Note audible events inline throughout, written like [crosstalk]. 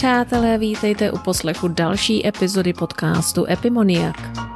Přátelé, vítejte u poslechu další epizody podcastu Epimoniak.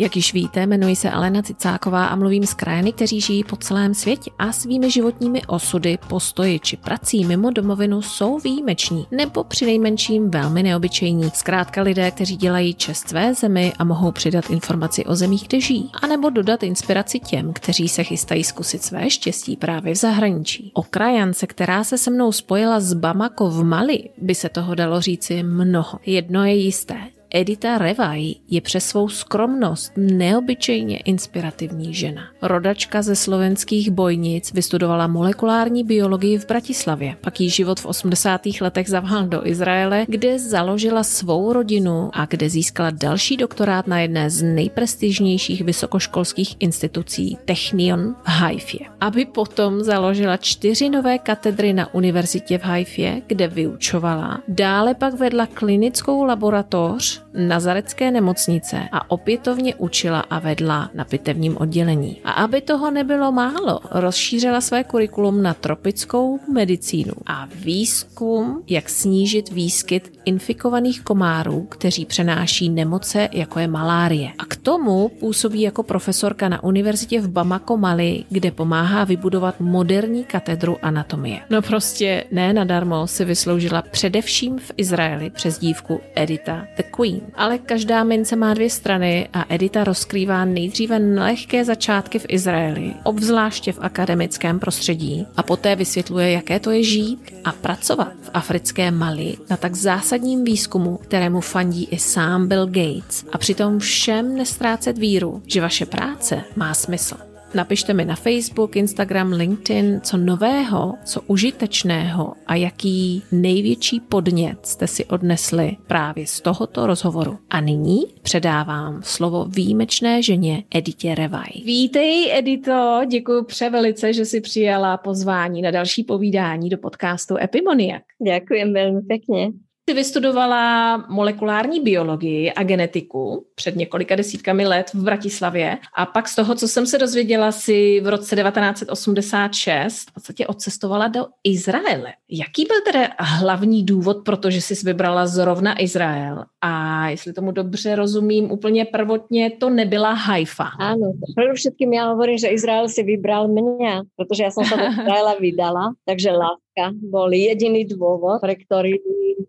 Jak již víte, jmenuji se Alena Cicáková a mluvím s krajany, kteří žijí po celém světě a svými životními osudy, postoji či prací mimo domovinu jsou výjimeční nebo přinejmenším velmi neobyčejní. Zkrátka lidé, kteří dělají čest své zemi a mohou přidat informaci o zemích, kde žijí, anebo dodat inspiraci těm, kteří se chystají zkusit své štěstí právě v zahraničí. O krajance, která se se mnou spojila z Bamako v Mali, by se toho dalo říci mnoho. Jedno je jisté, Edita Revaj je přes svou skromnost neobyčejně inspirativní žena. Rodačka ze slovenských bojnic vystudovala molekulární biologii v Bratislavě. Pak jí život v 80. letech zavhal do Izraele, kde založila svou rodinu a kde získala další doktorát na jedné z nejprestižnějších vysokoškolských institucí Technion v Haifě. Aby potom založila čtyři nové katedry na univerzitě v Haifě, kde vyučovala. Dále pak vedla klinickou laboratoř Nazarecké nemocnice a opětovně učila a vedla na pitevním oddělení. A aby toho nebylo málo, rozšířila své kurikulum na tropickou medicínu a výzkum, jak snížit výskyt infikovaných komárů, kteří přenáší nemoce, jako je malárie. A k tomu působí jako profesorka na univerzitě v Bamako, Mali, kde pomáhá vybudovat moderní katedru anatomie. No prostě ne nadarmo si vysloužila především v Izraeli přes dívku Edita the Queen. Ale každá mince má dvě strany a Edita rozkrývá nejdříve lehké začátky v Izraeli, obzvláště v akademickém prostředí, a poté vysvětluje, jaké to je žít a pracovat v africké Mali na tak zásadním výzkumu, kterému fandí i sám Bill Gates a přitom všem nestrácet víru, že vaše práce má smysl. Napište mi na Facebook, Instagram, LinkedIn, co nového, co užitečného a jaký největší podnět jste si odnesli právě z tohoto rozhovoru. A nyní předávám slovo výjimečné ženě Editě Revaj. Vítej, Edito, děkuji převelice, že si přijala pozvání na další povídání do podcastu Epimoniak. Děkuji velmi pěkně. Ty vystudovala molekulární biologii a genetiku před několika desítkami let v Bratislavě a pak z toho, co jsem se dozvěděla, si v roce 1986 v podstatě odcestovala do Izraele. Jaký byl tedy hlavní důvod, protože jsi vybrala zrovna Izrael? A jestli tomu dobře rozumím, úplně prvotně to nebyla Haifa. Ano, především já hovorím, že Izrael si vybral mě, protože já jsem se do [laughs] Izraela vydala, takže láska bol jediný dôvod, pre ktorý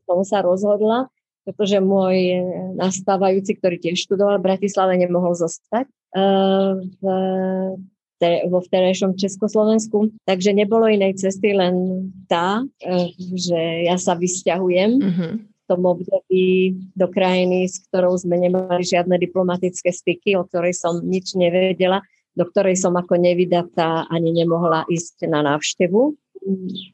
som sa rozhodla, pretože môj nastávajúci, ktorý tiež študoval v Bratislave, nemohol zostať uh, v, vo vterejšom Československu. Takže nebolo inej cesty, len tá, uh, že ja sa vysťahujem. Mm-hmm tom období do krajiny, s ktorou sme nemali žiadne diplomatické styky, o ktorej som nič nevedela, do ktorej som ako nevydatá ani nemohla ísť na návštevu.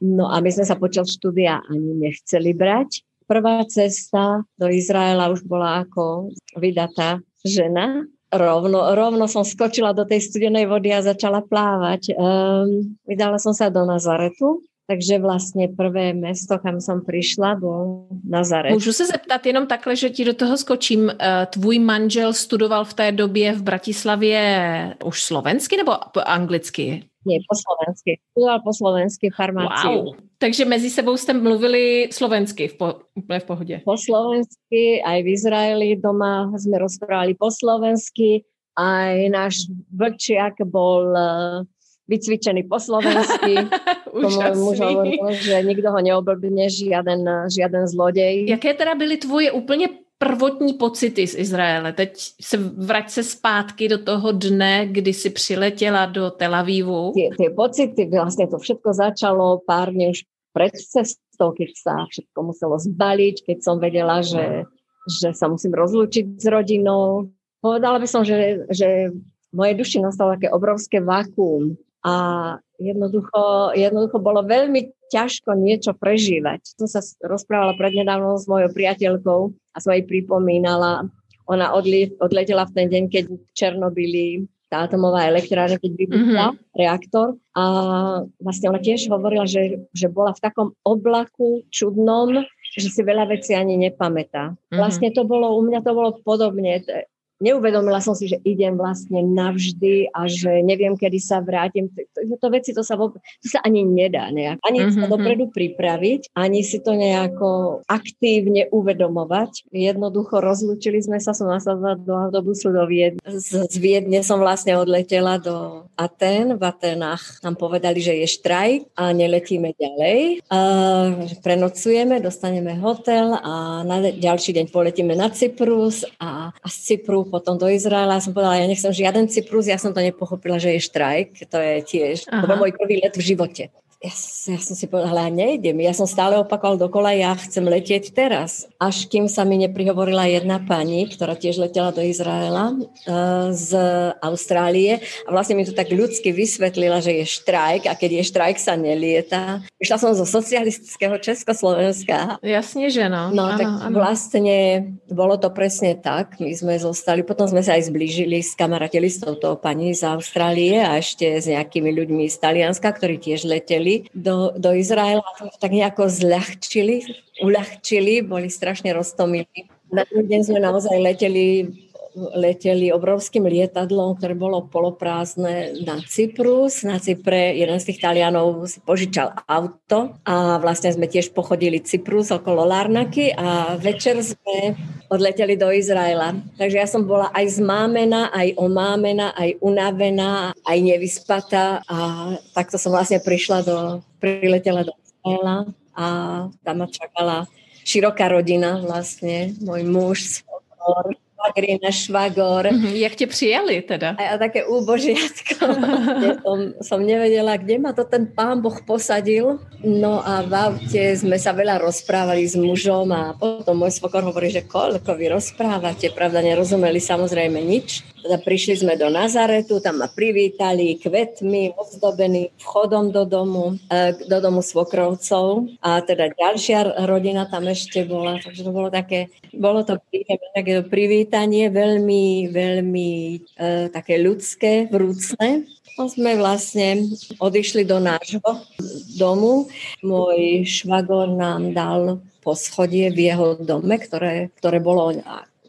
No a my sme sa počas štúdia ani nechceli brať. Prvá cesta do Izraela už bola ako vydatá žena. Rovno, rovno som skočila do tej studenej vody a začala plávať. Um, vydala som sa do Nazaretu, takže vlastně prvé město, kam jsem přišla, bylo Nazaret. Můžu se zeptat jenom takhle, že ti do toho skočím. Eh, tvůj manžel studoval v té době v Bratislavě už slovensky nebo anglicky? Nie, po slovensky. Studoval po slovensky farmáciu. Wow. Takže mezi sebou jste mluvili slovensky v, po, v pohodě. Po slovensky, aj v Izraeli doma jsme rozprávali po slovensky, aj náš vlčiak bol uh, vycvičený po slovensky. [laughs] Muž hovoril, že nikdo ho neoblbne, žiaden, žiaden zlodej. Jaké teda byly tvoje úplně prvotní pocity z Izraele. Teď se vrať se zpátky do toho dne, kdy si přiletěla do Tel Avivu. Tie, tie pocity, vlastne to všetko začalo pár dní už pred cestou, keď sa všetko muselo zbaliť, keď som vedela, že, že sa musím rozlúčiť s rodinou. Povedala by som, že, že moje duši nastalo také obrovské vakuum a jednoducho, jednoducho bolo veľmi ťažko niečo prežívať. Som sa rozprávala prednedávno s mojou priateľkou a som jej pripomínala, ona odli, odletela v ten deň, keď v Černobyli tá atomová elektrárna, keď vybuchla mm-hmm. reaktor. A vlastne ona tiež hovorila, že, že bola v takom oblaku čudnom, že si veľa vecí ani nepamätá. Mm-hmm. Vlastne to bolo, u mňa to bolo podobne. Neuvedomila som si, že idem vlastne navždy a že neviem, kedy sa vrátim. To, to veci, to sa, to sa ani nedá nejak. Ani mm-hmm. sa dopredu pripraviť, ani si to nejako aktívne uvedomovať. Jednoducho rozlúčili sme sa, som nasadla do autobusu do Viedne. Z, z Viedne som vlastne odletela do Aten. V Atenách nám povedali, že je štrajk a neletíme ďalej. Uh, prenocujeme, dostaneme hotel a na ďalší deň poletíme na Cyprus a, a z Cypru potom do Izraela. Som povedala, ja nechcem žiaden Cyprus, ja som to nepochopila, že je štrajk. To je tiež, Aha. to bol môj prvý let v živote ja, ja som si povedala, ja nejdem. Ja som stále opakoval dokola, ja chcem letieť teraz. Až kým sa mi neprihovorila jedna pani, ktorá tiež letela do Izraela uh, z Austrálie a vlastne mi to tak ľudsky vysvetlila, že je štrajk a keď je štrajk, sa nelieta. Išla som zo socialistického Československa. Jasne, že no. No, ano, tak ano. vlastne bolo to presne tak. My sme zostali, potom sme sa aj zblížili, skamarátili s touto pani z Austrálie a ešte s nejakými ľuďmi z Talianska, ktorí tiež leteli leteli do, do Izraela a to tak nejako zľahčili, uľahčili, boli strašne roztomilí. Na deň sme naozaj leteli leteli obrovským lietadlom, ktoré bolo poloprázdne na Cyprus. Na Cypre jeden z tých Talianov si požičal auto a vlastne sme tiež pochodili Cyprus okolo Larnaky a večer sme odleteli do Izraela. Takže ja som bola aj zmámená, aj omámená, aj unavená, aj nevyspatá a takto som vlastne prišla do, priletela do Izraela a tam ma čakala široká rodina vlastne, môj muž, švagrina, švagor. Mm-hmm. Jak tě přijali teda? A ja také úbožiatko. som, [laughs] som nevedela, kde ma to ten pán Boh posadil. No a v aute sme sa veľa rozprávali s mužom a potom môj svokor hovorí, že koľko vy rozprávate. Pravda, nerozumeli samozrejme nič. Teda prišli sme do Nazaretu, tam ma privítali kvetmi, ozdobený vchodom do domu, e, do domu svokrovcov a teda ďalšia rodina tam ešte bola, takže to bolo také, bolo to príjemné, také privítanie, veľmi, veľmi e, také ľudské, vrúcne. No sme vlastne odišli do nášho domu. Môj švagor nám dal poschodie v jeho dome, ktoré, ktoré bolo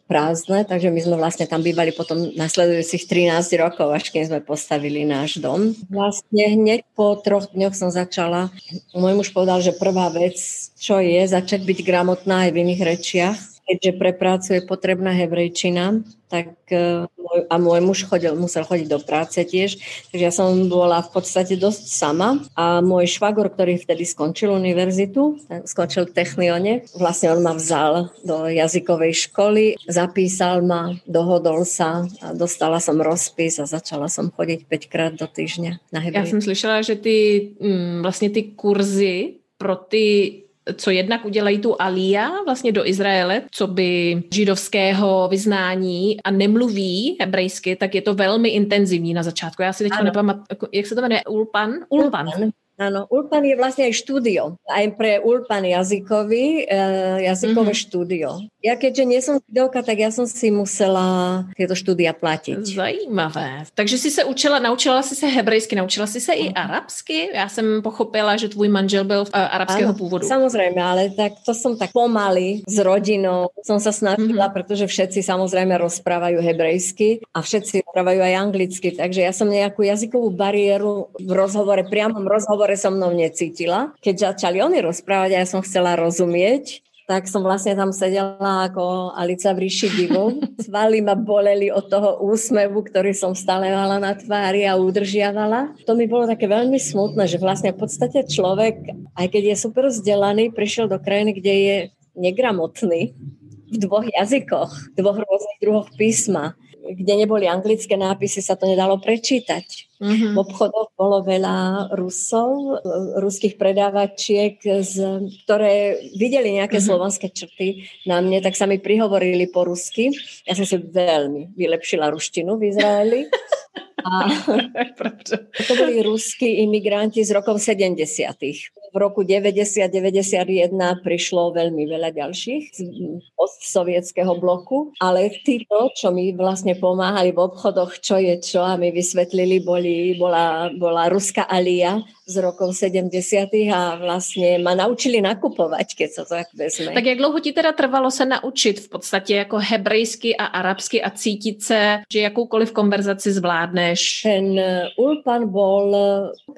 prázdne, takže my sme vlastne tam bývali potom nasledujúcich 13 rokov, až keď sme postavili náš dom. Vlastne hneď po troch dňoch som začala, môj muž povedal, že prvá vec, čo je, začať byť gramotná aj v iných rečiach, keďže pre prácu je potrebná hebrejčina, tak e, môj, a môj muž chodil, musel chodiť do práce tiež, takže ja som bola v podstate dosť sama a môj švagor, ktorý vtedy skončil univerzitu, skončil v Technione, vlastne on ma vzal do jazykovej školy, zapísal ma, dohodol sa, a dostala som rozpis a začala som chodiť 5 krát do týždňa na hebrejčinu. Ja som slyšela, že ty mm, vlastne ty kurzy pro ty co jednak udělají tu Alía vlastně do Izraele, co by židovského vyznání a nemluví hebrejsky, tak je to velmi intenzivní na začátku. Já si teď nepamatuji, jak se to jmenuje, Ulpan? Ulpan. Ulpan. Áno, Ulpan je vlastne aj štúdio. Aj pre Ulpan jazykový, e, jazykové mm-hmm. štúdio. Ja keďže nie som videoka, tak ja som si musela tieto štúdia platiť. Zajímavé. Takže si se učila, naučila si se hebrejsky, naučila si se i arabsky? Já jsem pochopila, že tvůj manžel byl uh, arabského ano, původu. Samozrejme, ale tak to som tak pomaly s rodinou som sa snažila, mm-hmm. pretože všetci samozrejme rozprávajú hebrejsky a všetci rozprávajú aj anglicky, takže ja som nejakú jazykovú bariéru v rozhovore, priamom rozhovore rozhovore so mnou necítila. Keď začali oni rozprávať a ja som chcela rozumieť, tak som vlastne tam sedela ako Alica v ríši divu. [laughs] Svaly ma boleli od toho úsmevu, ktorý som stále mala na tvári a udržiavala. To mi bolo také veľmi smutné, že vlastne v podstate človek, aj keď je super vzdelaný, prišiel do krajiny, kde je negramotný v dvoch jazykoch, dvoch rôznych druhoch písma kde neboli anglické nápisy, sa to nedalo prečítať. Mm-hmm. V obchodoch bolo veľa Rusov, ruských predávačiek, z, ktoré videli nejaké mm-hmm. slovanské črty na mne, tak sa mi prihovorili po rusky. Ja som si veľmi vylepšila ruštinu v Izraeli. [laughs] A to boli ruskí imigranti z rokov 70. V roku 90-91 prišlo veľmi veľa ďalších z postsovietského bloku, ale títo, čo mi vlastne pomáhali v obchodoch, čo je čo a my vysvetlili, boli, bola, bola ruská alia z rokov 70. a vlastne ma naučili nakupovať, keď sa to tak vezme. Tak jak dlouho ti teda trvalo se naučit v podstatě jako hebrejsky a arabsky a cítit se, že jakoukoliv konverzaci zvládneš? Ten ulpan bol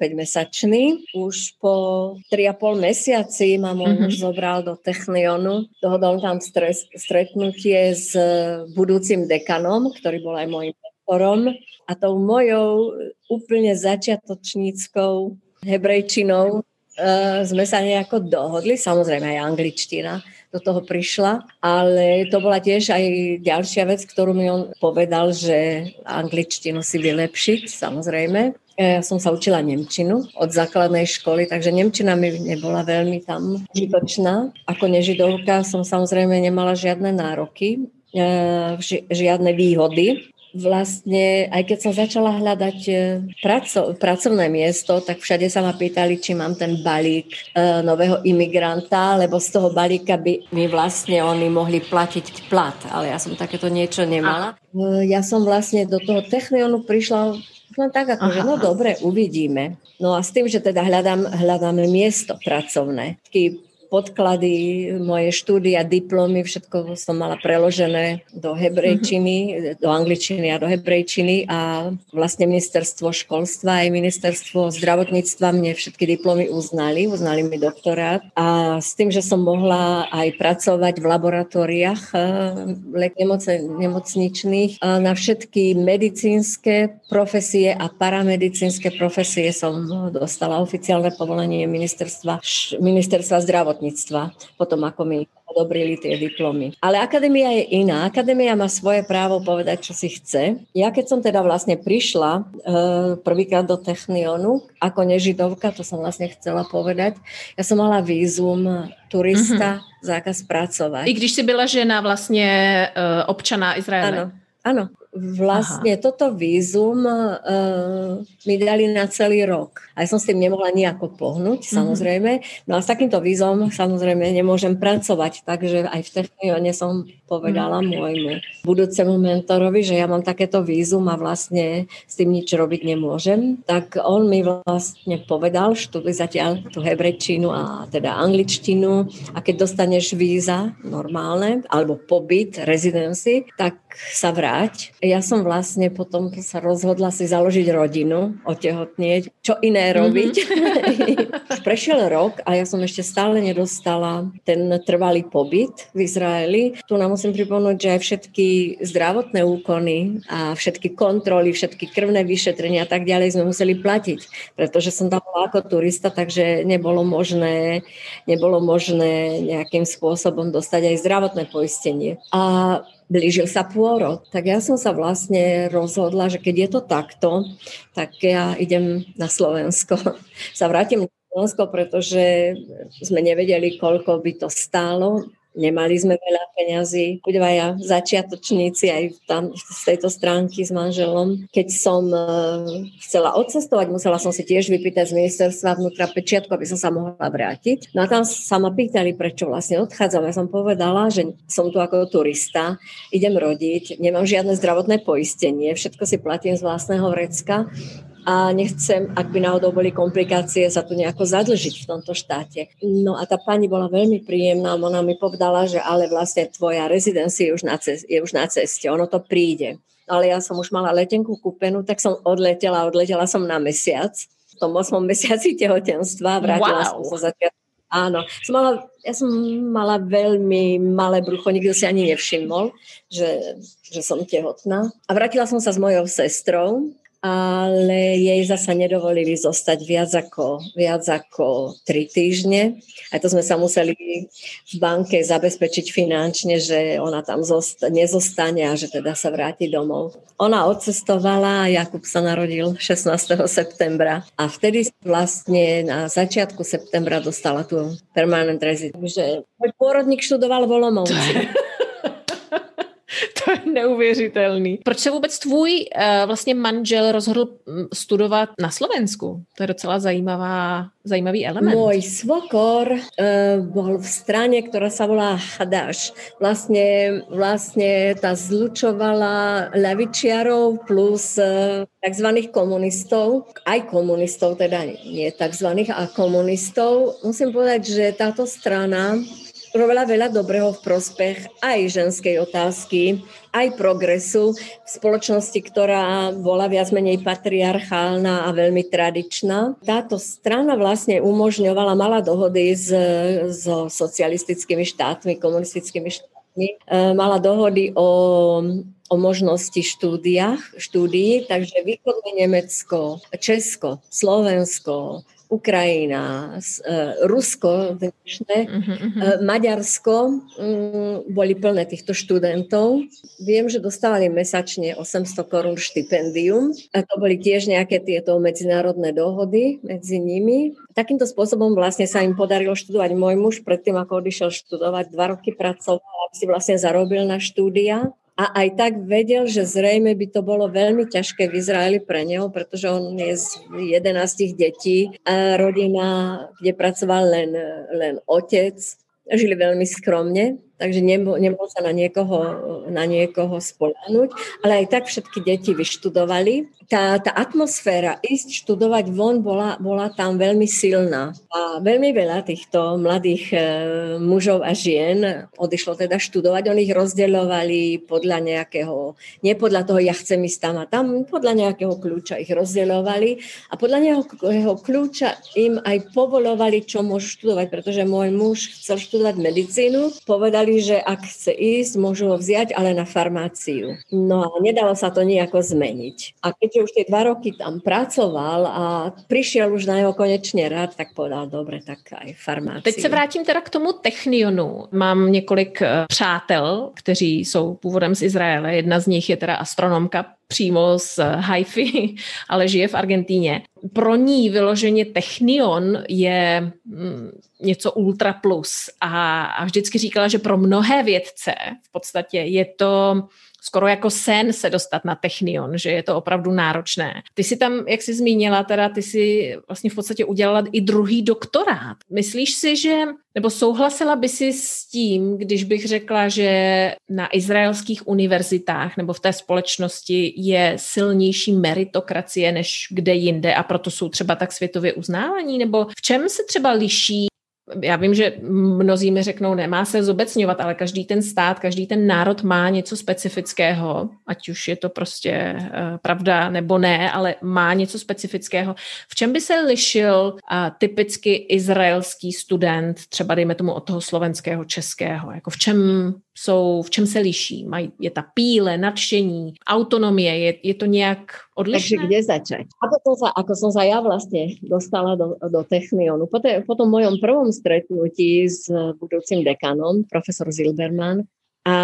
5-mesačný. Už po 3,5 mesiaci ma môj mm-hmm. muž zobral do Technionu. Dohodol tam stres, stretnutie s budúcim dekanom, ktorý bol aj môjim mentorom. A tou mojou úplne začiatočníckou hebrejčinou uh, sme sa nejako dohodli, samozrejme aj angličtina do toho prišla, ale to bola tiež aj ďalšia vec, ktorú mi on povedal, že angličtinu si vylepšiť, samozrejme. Ja som sa učila Nemčinu od základnej školy, takže Nemčina mi nebola veľmi tam užitočná. Ako nežidovka som samozrejme nemala žiadne nároky, žiadne výhody vlastne, aj keď som začala hľadať e, praco, pracovné miesto, tak všade sa ma pýtali, či mám ten balík e, nového imigranta, lebo z toho balíka by mi vlastne oni mohli platiť plat, ale ja som takéto niečo nemala. E, ja som vlastne do toho Technionu prišla len tak ako, že no dobre, uvidíme. No a s tým, že teda hľadám, hľadáme miesto pracovné. Taký podklady, moje štúdia, diplomy, všetko som mala preložené do hebrejčiny, do angličtiny a do hebrejčiny a vlastne ministerstvo školstva aj ministerstvo zdravotníctva mne všetky diplomy uznali, uznali mi doktorát. A s tým, že som mohla aj pracovať v laboratóriách eh, nemocničných na všetky medicínske profesie a paramedicínske profesie som dostala oficiálne povolenie ministerstva, ministerstva zdravotníctva zdravotníctva, potom ako mi odobrili tie diplomy. Ale akadémia je iná. Akadémia má svoje právo povedať, čo si chce. Ja keď som teda vlastne prišla e, prvýkrát do Technionu ako nežidovka, to som vlastne chcela povedať, ja som mala vízum turista, mm-hmm. zákaz pracovať. I když si byla žena vlastne e, občana Izraele. Áno, áno vlastne Aha. toto vízum uh, mi dali na celý rok. A ja som s tým nemohla nejako pohnúť, mm-hmm. samozrejme. No a s takýmto vízom samozrejme nemôžem pracovať, takže aj v Technione som povedala mm-hmm. môjmu budúcemu mentorovi, že ja mám takéto vízum a vlastne s tým nič robiť nemôžem. Tak on mi vlastne povedal, študuj zatiaľ tú hebrečinu a teda angličtinu a keď dostaneš víza normálne, alebo pobyt, residency, tak sa vráť ja som vlastne potom sa rozhodla si založiť rodinu, otehotnieť, čo iné mhm. robiť. [laughs] Mm-hmm. Prešiel rok a ja som ešte stále nedostala ten trvalý pobyt v Izraeli. Tu nám musím pripomnúť, že aj všetky zdravotné úkony a všetky kontroly, všetky krvné vyšetrenia a tak ďalej sme museli platiť, pretože som tam bola ako turista, takže nebolo možné, nebolo možné nejakým spôsobom dostať aj zdravotné poistenie. A blížil sa pôrod. Tak ja som sa vlastne rozhodla, že keď je to takto, tak ja idem na Slovensko. [laughs] Sa vrátim na Slovensko, pretože sme nevedeli, koľko by to stálo Nemali sme veľa peňazí, ja začiatočníci aj tam z tejto stránky s manželom. Keď som uh, chcela odcestovať, musela som si tiež vypýtať z ministerstva vnútra pečiatku, aby som sa mohla vrátiť. No a tam sa ma pýtali, prečo vlastne odchádzam. Ja som povedala, že som tu ako turista, idem rodiť, nemám žiadne zdravotné poistenie, všetko si platím z vlastného vrecka a nechcem, ak by náhodou boli komplikácie, sa tu nejako zadlžiť v tomto štáte. No a tá pani bola veľmi príjemná, ona mi povedala, že ale vlastne tvoja rezidencia je už na ceste, je už na ceste ono to príde. Ale ja som už mala letenku kúpenú, tak som odletela, odletela som na mesiac. V tom 8 mesiaci tehotenstva vrátila wow. som sa začiatku Áno, som mala, ja som mala veľmi malé brucho, nikto si ani nevšimol, že, že som tehotná. A vrátila som sa s mojou sestrou ale jej zasa nedovolili zostať viac ako, viac ako tri týždne. Aj to sme sa museli v banke zabezpečiť finančne, že ona tam zost- nezostane a že teda sa vráti domov. Ona odcestovala a Jakub sa narodil 16. septembra a vtedy vlastne na začiatku septembra dostala tú permanent. Takže môj pôrodník študoval v Olomouci. To je neuvěřitelný. Proč se vůbec tvůj uh, vlastně manžel rozhodl mm, studovat na Slovensku? To je docela zajímavá, zajímavý element. Môj svokor uh, bol v strane, ktorá sa volá Hadáš. Vlastne, vlastne tá zlučovala ľavičiarov plus uh, tzv. komunistov, aj komunistov, teda nie tzv. a komunistov. Musím povedať, že táto strana robila veľa dobrého v prospech aj ženskej otázky, aj progresu v spoločnosti, ktorá bola viac menej patriarchálna a veľmi tradičná. Táto strana vlastne umožňovala, mala dohody s, so socialistickými štátmi, komunistickými štátmi, e, mala dohody o o možnosti štúdiách, štúdií, takže východné Nemecko, Česko, Slovensko, Ukrajina, e, Rusko dnešné, uh-huh, uh-huh. Maďarsko um, boli plné týchto študentov. Viem, že dostávali mesačne 800 korún štipendium. A to boli tiež nejaké tieto medzinárodné dohody medzi nimi. Takýmto spôsobom vlastne sa im podarilo študovať môj muž predtým, ako odišiel študovať. Dva roky pracoval, si vlastne zarobil na štúdia a aj tak vedel, že zrejme by to bolo veľmi ťažké v Izraeli pre neho, pretože on je z 11 detí a rodina, kde pracoval len, len otec, žili veľmi skromne, takže nebol, nebol sa na niekoho, na niekoho spolánuť, ale aj tak všetky deti vyštudovali tá, tá atmosféra ísť študovať von bola, bola tam veľmi silná. A veľmi veľa týchto mladých e, mužov a žien odišlo teda študovať. Oni ich rozdeľovali podľa nejakého, nie podľa toho, ja chcem ísť tam a tam, podľa nejakého kľúča ich rozdeľovali a podľa nejakého kľúča im aj povolovali, čo môžu študovať, pretože môj muž chcel študovať medicínu. Povedali, že ak chce ísť, môžu ho vziať, ale na farmáciu. No a nedalo sa to nejako zmeniť. A keď už tie dva roky tam pracoval a prišiel už na jeho konečně rád, tak povedal, dobre, tak aj farmáciu. Teď se vrátím teda k tomu Technionu. Mám několik eh, přátel, kteří jsou původem z Izraele. Jedna z nich je teda astronomka přímo z Haifi, [laughs] ale žije v Argentíně. Pro ní vyloženě Technion je mm, něco ultra plus a, a vždycky říkala, že pro mnohé vědce v podstatě je to skoro jako sen se dostat na Technion, že je to opravdu náročné. Ty si tam, jak jsi zmínila, teda ty si vlastně v podstatě udělala i druhý doktorát. Myslíš si, že, nebo souhlasila by si s tím, když bych řekla, že na izraelských univerzitách nebo v té společnosti je silnější meritokracie než kde jinde a proto jsou třeba tak světově uznávaní? Nebo v čem se třeba liší já vím, že mnozí mi řeknou, nemá se zobecňovat, ale každý ten stát, každý ten národ má něco specifického, ať už je to prostě uh, pravda nebo ne, ale má něco specifického. V čem by se lišil uh, typicky izraelský student, třeba dejme tomu od toho slovenského, českého? Jako v čem jsou, v čem se liší? Mají, je ta píle, nadšení, autonomie, je, je to nějak odlišné? Takže kde začať? Ako som sa, ako som sa ja vlastne dostala do, do Technionu? Po, te, po tom mojom prvom stretnutí s budúcim dekanom, profesor Zilberman, a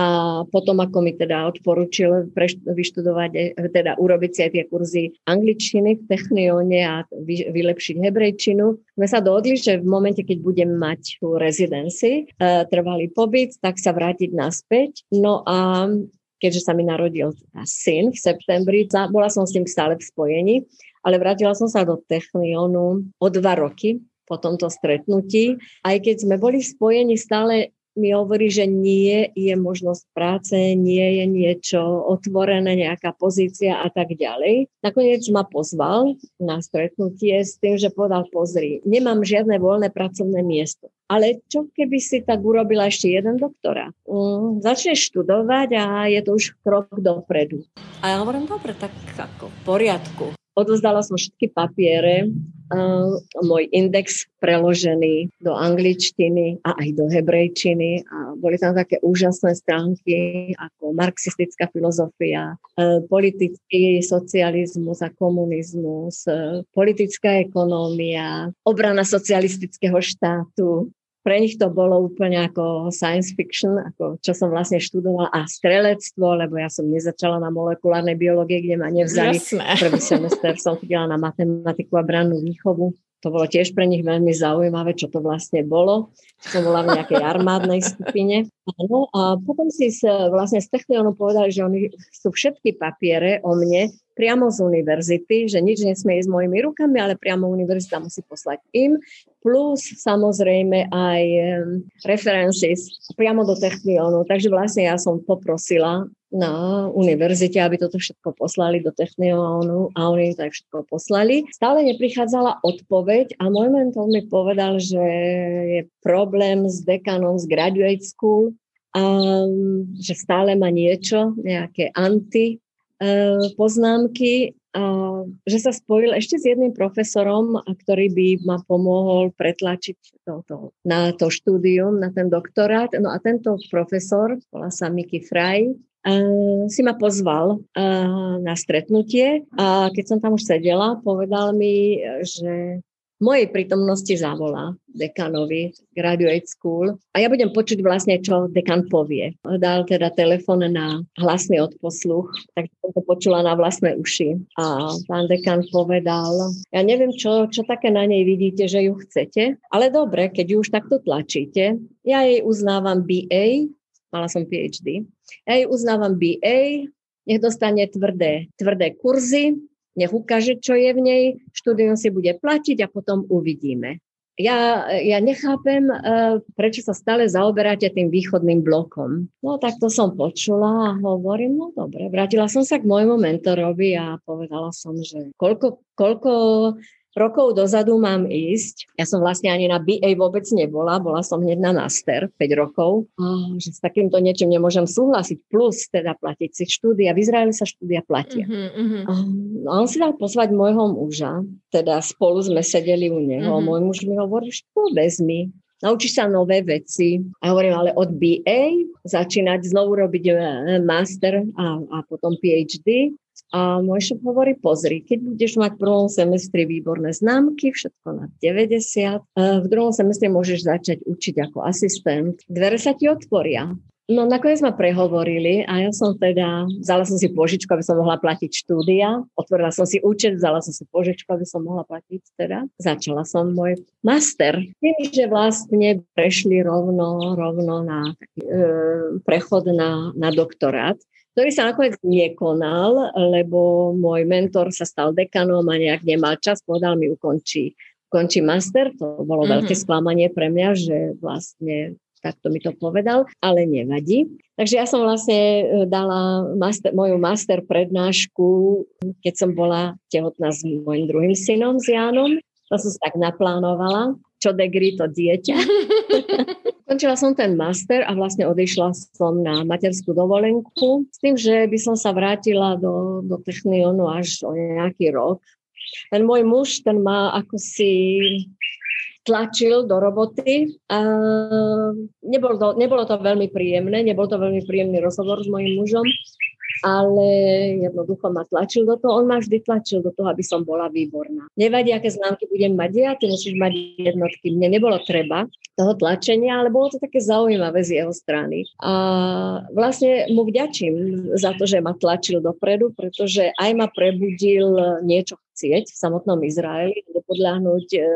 potom, ako mi teda odporučil vyštudovať, e, teda urobiť si aj tie kurzy angličtiny v Technione a vy, vylepšiť hebrejčinu, sme sa dohodli, že v momente, keď budem mať tú rezidenci, e, trvalý pobyt, tak sa vrátiť naspäť. No a keďže sa mi narodil syn v septembri, bola som s ním stále v spojení, ale vrátila som sa do Technionu o dva roky po tomto stretnutí. Aj keď sme boli spojení stále mi hovorí, že nie je možnosť práce, nie je niečo otvorené, nejaká pozícia a tak ďalej. Nakoniec ma pozval na stretnutie s tým, že povedal, pozri, nemám žiadne voľné pracovné miesto. Ale čo keby si tak urobila ešte jeden doktora? Mm, začneš študovať a je to už krok dopredu. A ja hovorím, dobre, tak ako v poriadku. Odozdala som všetky papiere, môj index preložený do angličtiny a aj do hebrejčiny. A boli tam také úžasné stránky ako marxistická filozofia, uh, politický socializmus a komunizmus, uh, politická ekonómia, obrana socialistického štátu, pre nich to bolo úplne ako science fiction, ako čo som vlastne študovala a strelectvo, lebo ja som nezačala na molekulárnej biológie, kde ma nevzali. Jasné. [laughs] Prvý semester som chodila na matematiku a brannú výchovu. to bolo tiež pre nich veľmi zaujímavé, čo to vlastne bolo. Som bola v nejakej armádnej skupine. No a potom si s, vlastne z Technionu povedali, že oni sú všetky papiere o mne priamo z univerzity, že nič nesmie ísť mojimi rukami, ale priamo univerzita musí poslať im, plus samozrejme aj references priamo do Technionu. Takže vlastne ja som poprosila na univerzite, aby toto všetko poslali do Technionu a oni to aj všetko poslali. Stále neprichádzala odpoveď a môj mentor mi povedal, že je problém s dekanom z graduate school, a že stále má niečo, nejaké anti e, poznámky, že sa spojil ešte s jedným profesorom, ktorý by ma pomohol pretlačiť to, to, na to štúdium, na ten doktorát. No a tento profesor, volá sa Mickey Fry, si ma pozval na stretnutie a keď som tam už sedela, povedal mi, že mojej prítomnosti zavolá dekanovi Graduate School a ja budem počuť vlastne, čo dekan povie. Dal teda telefon na hlasný odposluch, tak som to počula na vlastné uši. A pán dekan povedal, ja neviem, čo, čo také na nej vidíte, že ju chcete, ale dobre, keď ju už takto tlačíte, ja jej uznávam BA, mala som PhD, ja jej uznávam BA, nech dostane tvrdé, tvrdé kurzy, nech ukáže, čo je v nej, štúdium si bude platiť a potom uvidíme. Ja, ja nechápem, uh, prečo sa stále zaoberáte tým východným blokom. No tak to som počula a hovorím, no dobre, vrátila som sa k môjmu mentorovi a povedala som, že koľko, koľko rokov dozadu mám ísť. Ja som vlastne ani na BA vôbec nebola, bola som hneď na master 5 rokov, že s takýmto niečím nemôžem súhlasiť, plus teda platiť si štúdia. V Izraeli sa štúdia platia. Uh-huh, uh-huh. On si dal pozvať môjho muža, teda spolu sme sedeli u neho. Uh-huh. Môj muž mi hovorí, že to vezmi, naučíš sa nové veci. A hovorím, ale od BA začínať znovu robiť eh, master a, a potom PhD a môj šéf hovorí, pozri, keď budeš mať v prvom semestri výborné známky, všetko na 90, v druhom semestri môžeš začať učiť ako asistent. Dvere sa ti otvoria. No nakoniec ma prehovorili a ja som teda, vzala som si požičku, aby som mohla platiť štúdia, otvorila som si účet, vzala som si požičku, aby som mohla platiť teda. Začala som môj master. Tým, že vlastne prešli rovno, rovno na e, prechod na, na doktorát ktorý sa nakoniec nekonal, lebo môj mentor sa stal dekanom a nejak nemal čas, povedal mi ukončí, ukončí master. To bolo mm-hmm. veľké sklamanie pre mňa, že vlastne takto mi to povedal, ale nevadí. Takže ja som vlastne e, dala master, moju master prednášku, keď som bola tehotná s môjim druhým synom, s Jánom. To som sa tak naplánovala, čo degree to dieťa. [laughs] Končila som ten master a vlastne odišla som na materskú dovolenku s tým, že by som sa vrátila do, do Technionu až o nejaký rok. Ten môj muž, ten ma ako si tlačil do roboty. A nebolo, to, nebolo to veľmi príjemné, nebol to veľmi príjemný rozhovor s mojim mužom, ale jednoducho ma tlačil do toho. On ma vždy tlačil do toho, aby som bola výborná. Nevadí, aké známky budem mať ja, ty musíš mať jednotky. Mne nebolo treba toho tlačenia, ale bolo to také zaujímavé z jeho strany. A vlastne mu vďačím za to, že ma tlačil dopredu, pretože aj ma prebudil niečo chcieť v samotnom Izraeli, nepodľahnúť, e,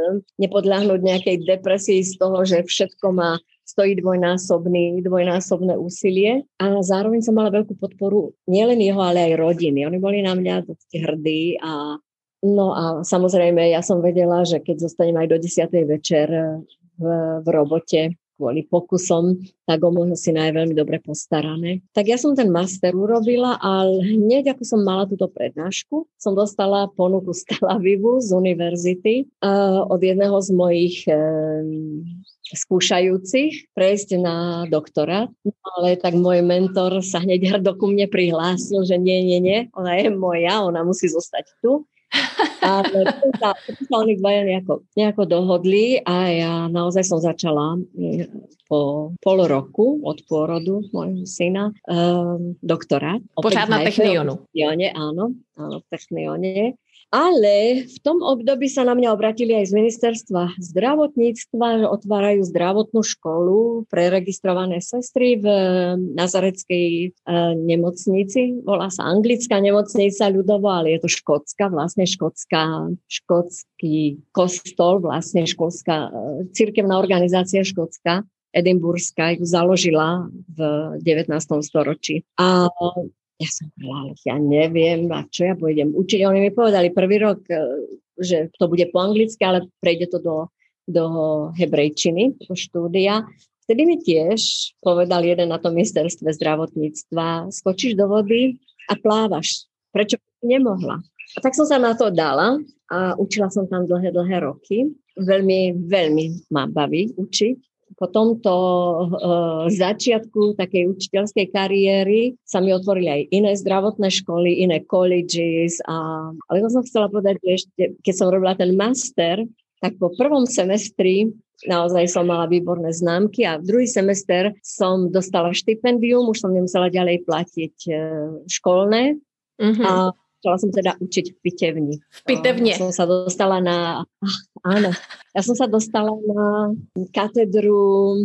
nepodľahnúť nejakej depresii z toho, že všetko má stojí dvojnásobný, dvojnásobné úsilie a zároveň som mala veľkú podporu nielen jeho, ale aj rodiny. Oni boli na mňa dosť hrdí a No a samozrejme, ja som vedela, že keď zostanem aj do 10. večer v, v robote, kvôli pokusom, tak o môjho syna je veľmi dobre postarané. Tak ja som ten master urobila a hneď ako som mala túto prednášku, som dostala ponuku z Tel Avivu, z univerzity, uh, od jedného z mojich uh, skúšajúcich prejsť na doktora. No, ale tak môj mentor sa hneď hrdo ku mne prihlásil, že nie, nie, nie, ona je moja, ona musí zostať tu. Ale sa, sa oni dvaja nejako, nejako dohodli a ja naozaj som začala mm, po pol roku od pôrodu môjho syna um, doktorát. Pořád na Technionu. Áno, áno, v Technione. Ale v tom období sa na mňa obratili aj z ministerstva zdravotníctva, že otvárajú zdravotnú školu pre registrované sestry v Nazareckej e, nemocnici. Volá sa anglická nemocnica ľudovo, ale je to škótska, vlastne škótska, škótsky kostol, vlastne školská, e, cirkevná organizácia škótska. Edimburská ju založila v 19. storočí. A ja som povedala, ja neviem, a čo ja budem učiť. Oni mi povedali prvý rok, e, že to bude po anglicky, ale prejde to do, do hebrejčiny, do štúdia. Vtedy mi tiež povedal jeden na tom ministerstve zdravotníctva, skočíš do vody a plávaš. Prečo nemohla? A tak som sa na to dala a učila som tam dlhé, dlhé roky. Veľmi, veľmi ma baví učiť po tomto uh, začiatku takej učiteľskej kariéry sa mi otvorili aj iné zdravotné školy, iné colleges. A, ale to som chcela povedať, že ešte, keď som robila ten master, tak po prvom semestri naozaj som mala výborné známky a druhý semester som dostala štipendium, už som nemusela ďalej platiť uh, školné. Uh-huh. A Chcela som teda učiť v pitevni. V pitevne. Ja som sa dostala na... Áno. Ja som sa dostala na katedru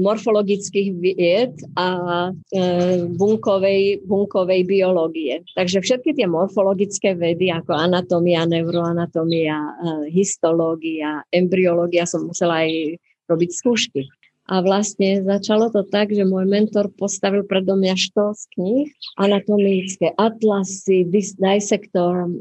morfologických vied a e, bunkovej, bunkovej biológie. Takže všetky tie morfologické vedy, ako anatómia, neuroanatómia, e, histológia, embryológia, som musela aj robiť skúšky. A vlastne začalo to tak, že môj mentor postavil predo mňa što z kníh, anatomické atlasy, dissektor,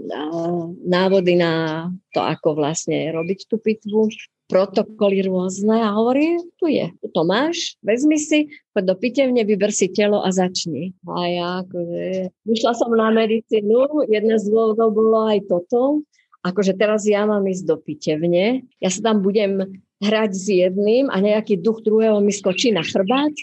návody na to, ako vlastne robiť tú pitvu, protokoly rôzne a hovorí, tu je, tu to máš, vezmi si, poď do pitevne, vyber si telo a začni. A ja akože, vyšla som na medicínu, jedna z dôvodov bolo aj toto, akože teraz ja mám ísť do pitevne, ja sa tam budem hrať s jedným a nejaký duch druhého mi skočí na chrbát.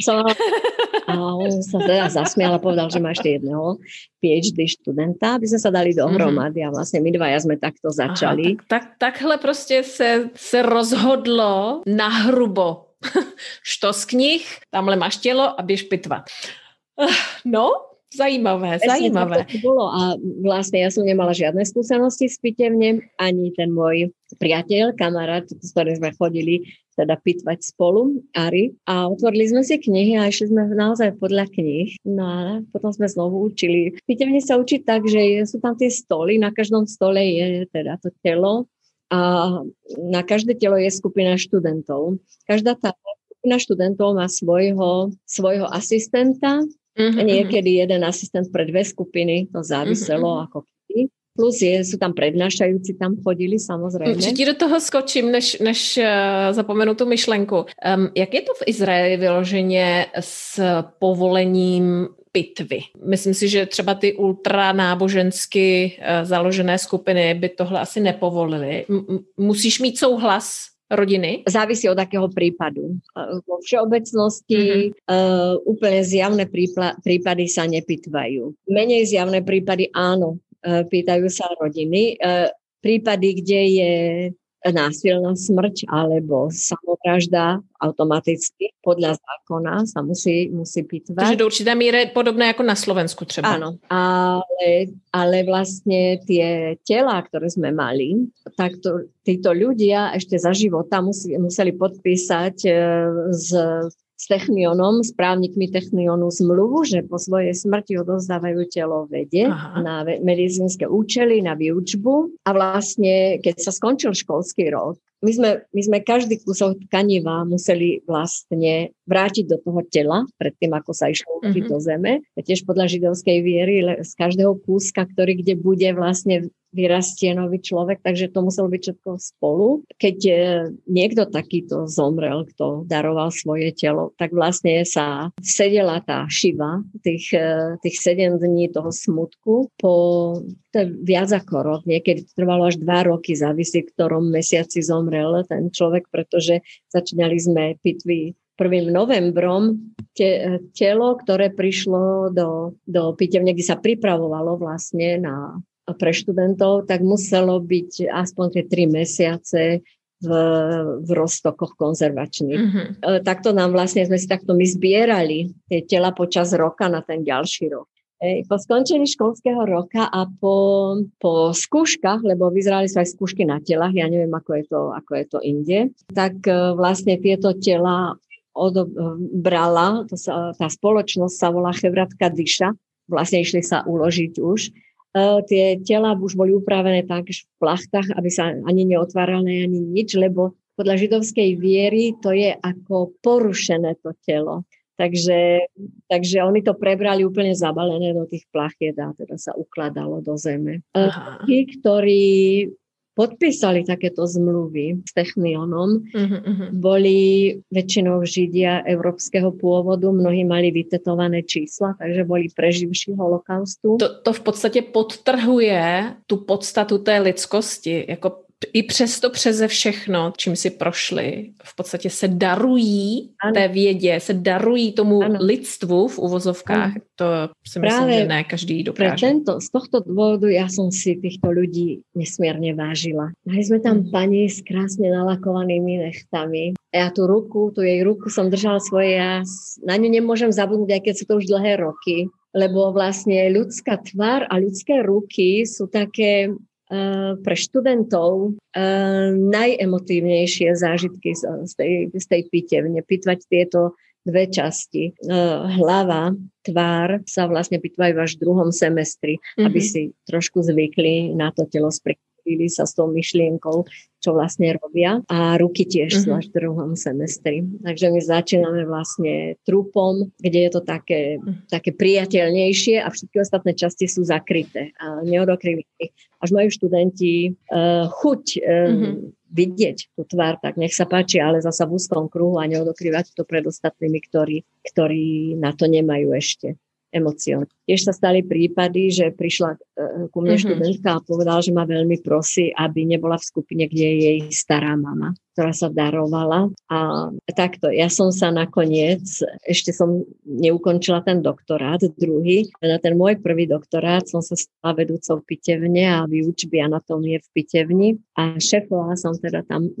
Som, [laughs] a on sa teda zasmial a povedal, že má ešte jedného PhD študenta, aby sme sa dali dohromady a vlastne my dvaja sme takto začali. Aha, tak, tak, takhle prostě se, se rozhodlo na hrubo. [laughs] Što z knih, tamhle máš tělo a běž pitvat. No, Zajímavé, zajímavé. To bolo a vlastne ja som nemala žiadne skúsenosti s pitevnem, ani ten môj priateľ, kamarát, s ktorým sme chodili teda pitvať spolu, Ari. A otvorili sme si knihy a išli sme naozaj podľa knih. No a potom sme znovu učili. Pitevne sa učí tak, že sú tam tie stoly, na každom stole je teda to telo a na každé telo je skupina študentov. Každá tá skupina študentov má svojho, svojho asistenta, Uh-huh. Niekedy jeden asistent pre dve skupiny, to záviselo uh-huh. ako kedy. Plus je, sú tam prednášajúci, tam chodili samozrejme. Ti do toho skočím, než, než uh, zapomenu tu myšlenku. Um, jak je to v Izraeli vyloženě s povolením pitvy. Myslím si, že třeba ty ultranábožensky uh, založené skupiny by tohle asi nepovolili. M- musíš mít souhlas rodiny? Závisí od akého prípadu. Vo všeobecnosti mm-hmm. uh, úplne zjavné prípla- prípady sa nepýtvajú. Menej zjavné prípady áno, uh, pýtajú sa rodiny. Uh, prípady, kde je násilná smrť alebo samovražda automaticky podľa zákona sa musí, musí pitvať. Takže do určité míry podobné ako na Slovensku třeba. Áno, ale, ale vlastne tie tela, ktoré sme mali, tak to, títo ľudia ešte za života musí, museli podpísať e, z s Technionom, s právnikmi Technionu zmluvu, že po svojej smrti odozdávajú telo vede Aha. na medicínske účely, na výučbu. A vlastne, keď sa skončil školský rok, my sme, my sme každý kúsok tkaniva museli vlastne vrátiť do toho tela, predtým ako sa išlo mm-hmm. do zeme. Tiež podľa židovskej viery, z každého kúska, ktorý kde bude vlastne vyrastie nový človek, takže to muselo byť všetko spolu. Keď e, niekto takýto zomrel, kto daroval svoje telo, tak vlastne sa sedela tá šiva tých, e, tých 7 dní toho smutku po to je viac ako rok, niekedy to trvalo až dva roky, závisí, v ktorom mesiaci zomrel ten človek, pretože začínali sme pitvy 1. novembrom te, telo, ktoré prišlo do, do pitevne, kde sa pripravovalo vlastne na, pre študentov, tak muselo byť aspoň tie tri mesiace v, v roztokoch konzervačných. Mm-hmm. E, takto nám vlastne sme si takto my zbierali tie tela počas roka na ten ďalší rok. po skončení školského roka a po, po skúškach, lebo vyzerali sa aj skúšky na telách, ja neviem, ako je to, ako je to inde, tak e, vlastne tieto tela odobrala, to sa, tá spoločnosť sa volá Chevratka Dyša, vlastne išli sa uložiť už. E, tie tela už boli upravené tak v plachtách, aby sa ani neotvárali ani nič, lebo podľa židovskej viery to je ako porušené to telo. Takže, takže oni to prebrali úplne zabalené do tých plachiet a teda sa ukladalo do zeme. E, tí, ktorí podpísali takéto zmluvy s Technionom, uh-huh, boli väčšinou Židia európskeho pôvodu, mnohí mali vytetované čísla, takže boli preživší holokaustu. To, to v podstate podtrhuje tu podstatu té lidskosti, jako i přesto přeze všechno, čím si prošli, v podstatě se darují ano. té vědě, se darují tomu ano. lidstvu v uvozovkách. Ano. To si myslím, Práve že ne každý dokáže. Tento, z tohto dôvodu ja som si týchto ľudí nesmierne vážila. Mali sme tam hmm. pani s krásne nalakovanými nechtami. Ja tú ruku, tú jej ruku som držala svoje, ja na ňu nemôžem zabudnúť, aj keď sú to už dlhé roky lebo vlastne ľudská tvár a ľudské ruky sú také pre študentov eh, najemotívnejšie zážitky z tej, z tej pitevne. Pitvať tieto dve časti. Eh, hlava, tvár sa vlastne pitvajú až v druhom semestri, mm-hmm. aby si trošku zvykli na to telo spríklili sa s tou myšlienkou, čo vlastne robia. A ruky tiež mm-hmm. sú až v druhom semestri. Takže my začíname vlastne trupom, kde je to také, mm. také priateľnejšie a všetky ostatné časti sú zakryté a neodokryli. Až majú študenti uh, chuť uh, mm-hmm. vidieť tú tvár, tak nech sa páči, ale zasa v úzkom kruhu a neodokrývať to pred ostatnými, ktorí, ktorí na to nemajú ešte emóciou. Tiež sa stali prípady, že prišla e, ku mne mm-hmm. študentka a povedala, že ma veľmi prosí, aby nebola v skupine, kde je jej stará mama, ktorá sa darovala. A takto, ja som sa nakoniec, ešte som neukončila ten doktorát, druhý, na ten môj prvý doktorát som sa stala vedúcou pitevne a výučby anatómie v pitevni a šefovala som teda tam 12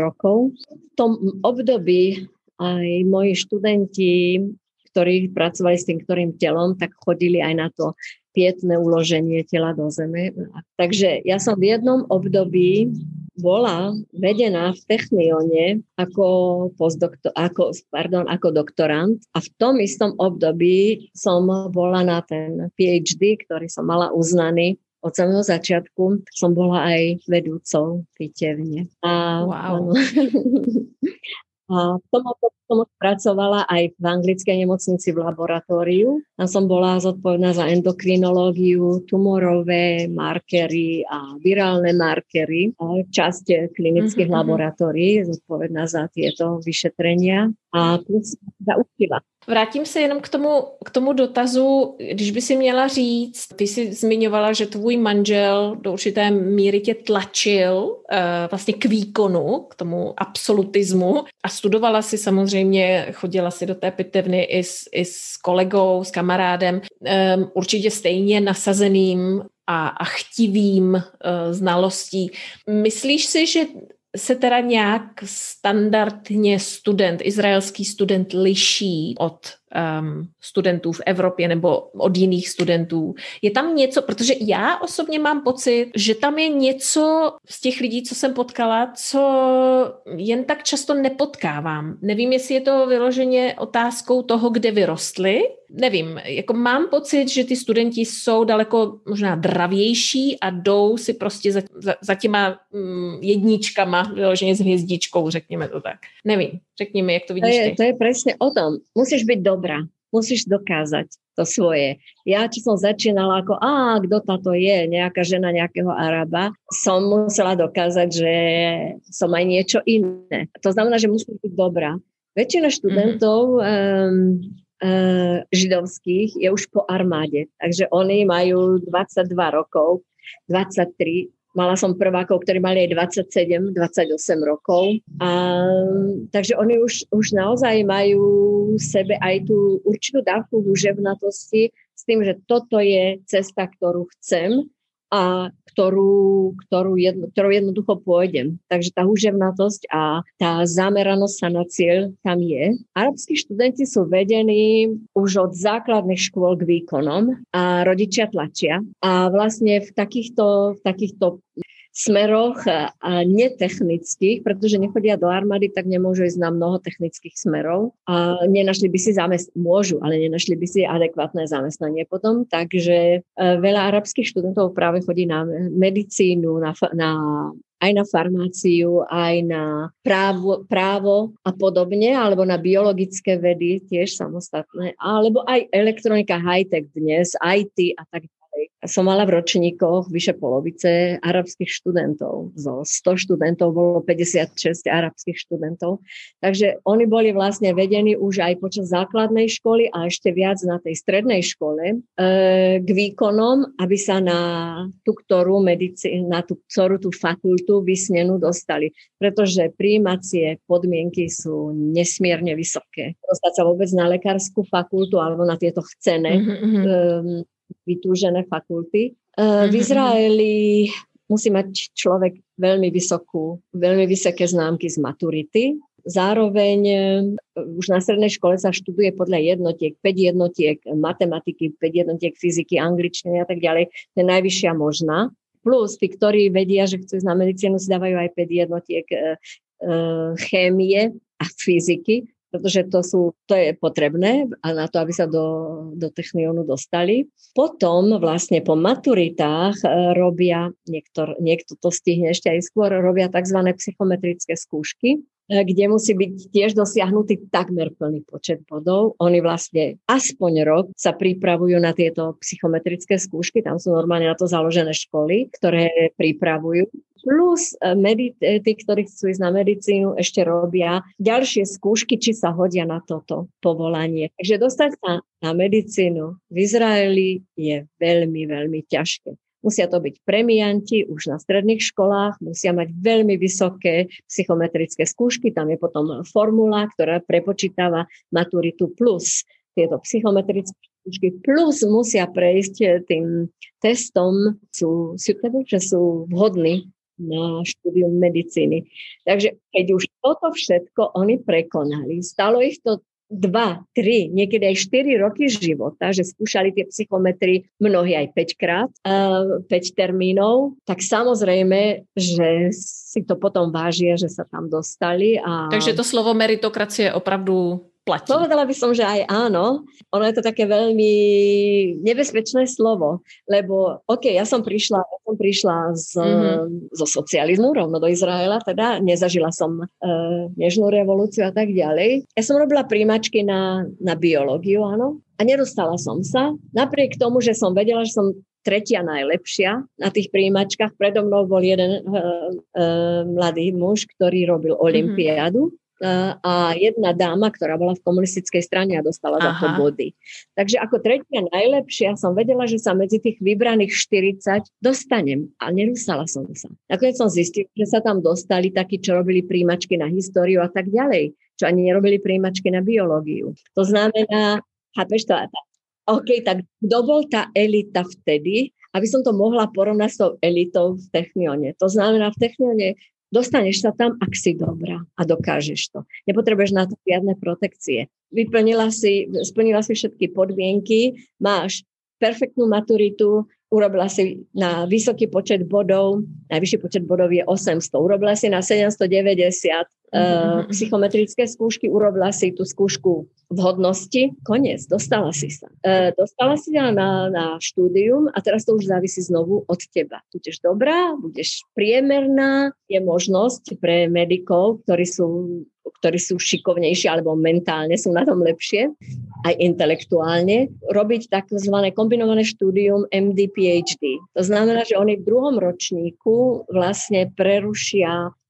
rokov. V tom období aj moji študenti ktorí pracovali s tým ktorým telom, tak chodili aj na to pietné uloženie tela do zeme. Takže ja som v jednom období bola vedená v Technione ako, postdoktor, ako, pardon, ako doktorant a v tom istom období som bola na ten PhD, ktorý som mala uznaný od samého začiatku som bola aj vedúcou pitevne. A, wow. [laughs] A tomu som pracovala aj v anglickej nemocnici v laboratóriu. Tam som bola zodpovedná za endokrinológiu, tumorové markery a virálne markery. Časť klinických mm-hmm. laboratórií zodpovedná za tieto vyšetrenia. A plus sa učila Vrátím se jenom k tomu, k tomu dotazu, když by si měla říct, ty jsi zmiňovala, že tvůj manžel do určité míry tě tlačil uh, vlastně k výkonu, k tomu absolutismu a studovala si samozřejmě, chodila si do té pitevny i s, i s kolegou, s kamarádem, um, určitě stejně nasazeným a, a chtivým uh, znalostí. Myslíš si, že se teda nějak standardně student, izraelský student liší od um, studentů v Evropě nebo od jiných studentů. Je tam něco, protože já osobně mám pocit, že tam je něco z těch lidí, co jsem potkala, co jen tak často nepotkávám. Nevím, jestli je to vyloženě otázkou toho, kde vyrostli. Nevím, jako mám pocit, že ty studenti jsou daleko možná dravější a jdou si prostě za, za, za těma mm, jedničkama, vyloženě s hvězdičkou, řekněme to tak. Nevím, řekni mi, jak to vidíš to je, ty. To je presne o tom. Musíš byť dobrá. Musíš dokázať to svoje. Ja, či som začínala ako, a kto táto je, nejaká žena nejakého Araba, som musela dokázať, že som aj niečo iné. To znamená, že musíš byť dobrá. Väčšina študentov mm-hmm. um, uh, židovských je už po armáde, takže oni majú 22 rokov, 23 Mala som prvákov, ktorí mali aj 27, 28 rokov. A, takže oni už, už naozaj majú v sebe aj tú určitú dávku húževnatosti s tým, že toto je cesta, ktorú chcem a ktorú, ktorú, jedno, ktorou jednoducho pôjdem. Takže tá húževnatosť a tá zameranosť sa na cieľ tam je. Arabskí študenti sú vedení už od základných škôl k výkonom a rodičia tlačia. A vlastne v takýchto, v takýchto smeroch netechnických, pretože nechodia do armády, tak nemôžu ísť na mnoho technických smerov. A nenašli by si zamest- môžu, ale nenašli by si adekvátne zamestnanie potom, takže e, veľa arabských študentov práve chodí na medicínu, na, na aj na farmáciu, aj na právo, právo a podobne, alebo na biologické vedy tiež samostatné, alebo aj elektronika high-tech dnes, IT a tak som mala v ročníkoch vyše polovice arabských študentov. Zo 100 študentov bolo 56 arabských študentov. Takže oni boli vlastne vedení už aj počas základnej školy a ešte viac na tej strednej škole e, k výkonom, aby sa na tú ktorú medicínu, na tú ktorú tú fakultu vysnenú dostali. Pretože príjímacie podmienky sú nesmierne vysoké. Dostať sa vôbec na lekárskú fakultu alebo na tieto chcené mm-hmm. um, vytúžené fakulty. Uh, v mhm, Izraeli musí mať človek veľmi vysokú, veľmi vysoké známky z maturity. Zároveň e, už na strednej škole sa študuje podľa jednotiek, 5 jednotiek matematiky, 5 jednotiek fyziky, angličtiny a tak ďalej. To je najvyššia možná. Plus tí, ktorí vedia, že chcú ísť na medicínu, si dávajú aj 5 jednotiek e, e, chémie a fyziky pretože to, sú, to je potrebné a na to, aby sa do, do technionu dostali. Potom vlastne po maturitách e, robia, niektor, niekto to stihne ešte aj skôr, robia tzv. psychometrické skúšky, e, kde musí byť tiež dosiahnutý takmer plný počet bodov. Oni vlastne aspoň rok sa pripravujú na tieto psychometrické skúšky, tam sú normálne na to založené školy, ktoré pripravujú plus e, medit- e, tí, ktorí chcú ísť na medicínu, ešte robia ďalšie skúšky, či sa hodia na toto povolanie. Takže dostať sa na medicínu v Izraeli je veľmi, veľmi ťažké. Musia to byť premianti už na stredných školách, musia mať veľmi vysoké psychometrické skúšky, tam je potom formula, ktorá prepočítava maturitu plus tieto psychometrické skúšky, plus musia prejsť tým testom, sú, sú, že sú vhodní na štúdium medicíny. Takže keď už toto všetko oni prekonali, stalo ich to dva, tri, niekedy aj štyri roky života, že skúšali tie psychometry mnohí aj 5 krát, uh, 5 termínov, tak samozrejme, že si to potom vážia, že sa tam dostali. A... Takže to slovo meritokracie opravdu platí. Povedala by som, že aj áno. Ono je to také veľmi nebezpečné slovo, lebo OK, ja som prišla, ja som prišla z, mm-hmm. zo socializmu rovno do Izraela, teda nezažila som uh, nežnú revolúciu a tak ďalej. Ja som robila príjmačky na, na biológiu, áno, a nedostala som sa. Napriek tomu, že som vedela, že som tretia najlepšia na tých príjimačkách. Predo mnou bol jeden uh, uh, mladý muž, ktorý robil mhm. olympiádu. Mm-hmm a jedna dáma, ktorá bola v komunistickej strane a dostala Aha. za to body. Takže ako tretia najlepšia som vedela, že sa medzi tých vybraných 40 dostanem, ale nedostala som sa. Nakoniec som zistila, že sa tam dostali takí, čo robili príjimačky na históriu a tak ďalej, čo ani nerobili príjimačky na biológiu. To znamená, chápeš to? OK, tak kto bol tá elita vtedy, aby som to mohla porovnať s tou elitou v Technione. To znamená, v Technione Dostaneš sa tam, ak si dobrá a dokážeš to. Nepotrebuješ na to žiadne protekcie. Vyplnila si, splnila si všetky podmienky, máš perfektnú maturitu, urobila si na vysoký počet bodov, najvyšší počet bodov je 800, urobila si na 790 mm-hmm. psychometrické skúšky, urobila si tú skúšku vhodnosti, koniec, dostala si sa. Uh, dostala si sa na, na štúdium a teraz to už závisí znovu od teba. Budeš dobrá, budeš priemerná, je možnosť pre medikov, ktorí sú ktorí sú šikovnejší alebo mentálne sú na tom lepšie, aj intelektuálne, robiť takzvané kombinované štúdium MD PhD. To znamená, že oni v druhom ročníku vlastne prerušia E,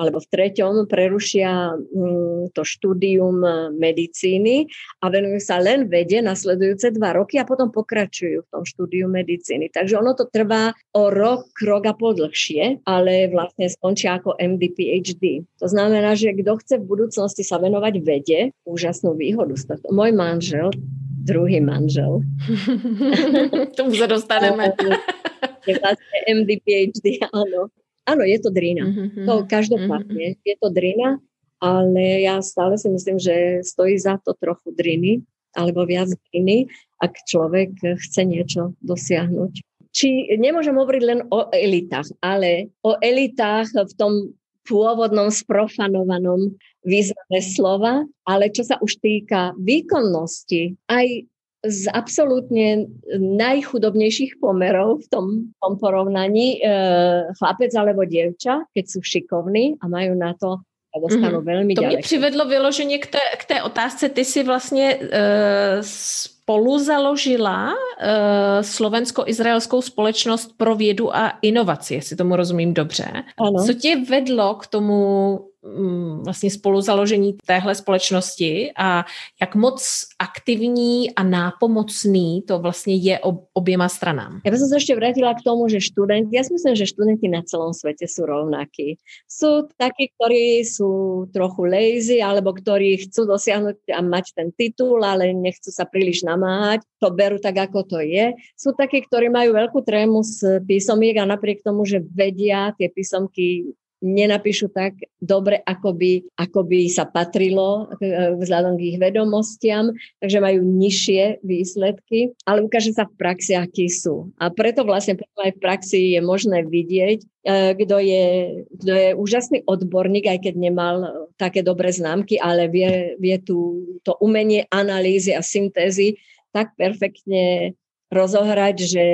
alebo v treťom prerušia mm, to štúdium medicíny a venujú sa len vede nasledujúce dva roky a potom pokračujú v tom štúdiu medicíny. Takže ono to trvá o rok, rok a pol dlhšie, ale vlastne skončia ako MD, PhD. To znamená, že kto chce v budúcnosti sa venovať vede, úžasnú výhodu z toho. Môj manžel, druhý manžel. [laughs] Tomu sa dostaneme. [laughs] vlastne MD, PhD, áno. Áno, je to drina. Mm-hmm. To každopádne, mm-hmm. je to drina, ale ja stále si myslím, že stojí za to trochu driny, alebo viac driny, ak človek chce niečo dosiahnuť. Či nemôžem hovoriť len o elitách, ale o elitách v tom pôvodnom sprofanovanom význame slova, ale čo sa už týka výkonnosti, aj z absolútne najchudobnejších pomerov v tom, tom porovnaní e, chlapec alebo dievča, keď sú šikovní a majú na to a dostanú mm-hmm. veľmi to ďaleko. To mě přivedlo vyloženě k té, k té otázce. Ty si vlastně e, spolu založila e, slovensko-izraelskou společnost pro vědu a inovaci, jestli tomu rozumím dobře. Ano. Co tě vedlo k tomu vlastně spoluzaložení téhle společnosti a jak moc aktivní a nápomocný to vlastně je oběma stranám. Ja by som sa ešte vrátila k tomu, že študenti, ja si myslím, že študenti na celom svete sú rovnakí. Sú takí, ktorí sú trochu lazy, alebo ktorí chcú dosiahnuť a mať ten titul, ale nechcú sa príliš namáhať. To berú tak, ako to je. Sú takí, ktorí majú veľkú trému z písomiek a napriek tomu, že vedia tie písomky nenapíšu tak dobre, ako by, ako by sa patrilo e, vzhľadom k ich vedomostiam, takže majú nižšie výsledky, ale ukáže sa v praxi, akí sú. A preto vlastne preto aj v praxi je možné vidieť, e, kto je, kto je úžasný odborník, aj keď nemal také dobré známky, ale vie, vie tu, to umenie analýzy a syntézy tak perfektne rozohrať, že,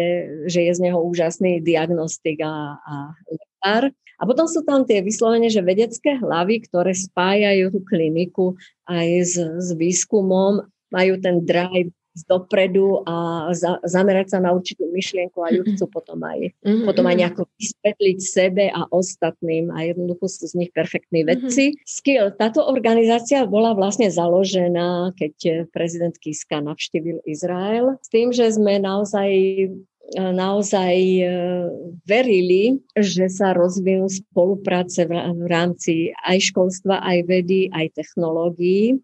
že je z neho úžasný diagnostik a, a lekár. A potom sú tam tie vyslovene, že vedecké hlavy, ktoré spájajú tú kliniku aj s, s výskumom, majú ten drive dopredu a za, zamerať sa na určitú myšlienku a ju chcú potom aj, mm-hmm. potom aj nejako vysvetliť sebe a ostatným a jednoducho sú z nich perfektní vedci. Mm-hmm. Skill, táto organizácia bola vlastne založená, keď prezident Kiska navštívil Izrael, s tým, že sme naozaj naozaj e, verili, že sa rozvinú spolupráce v rámci aj školstva, aj vedy, aj technológií. E,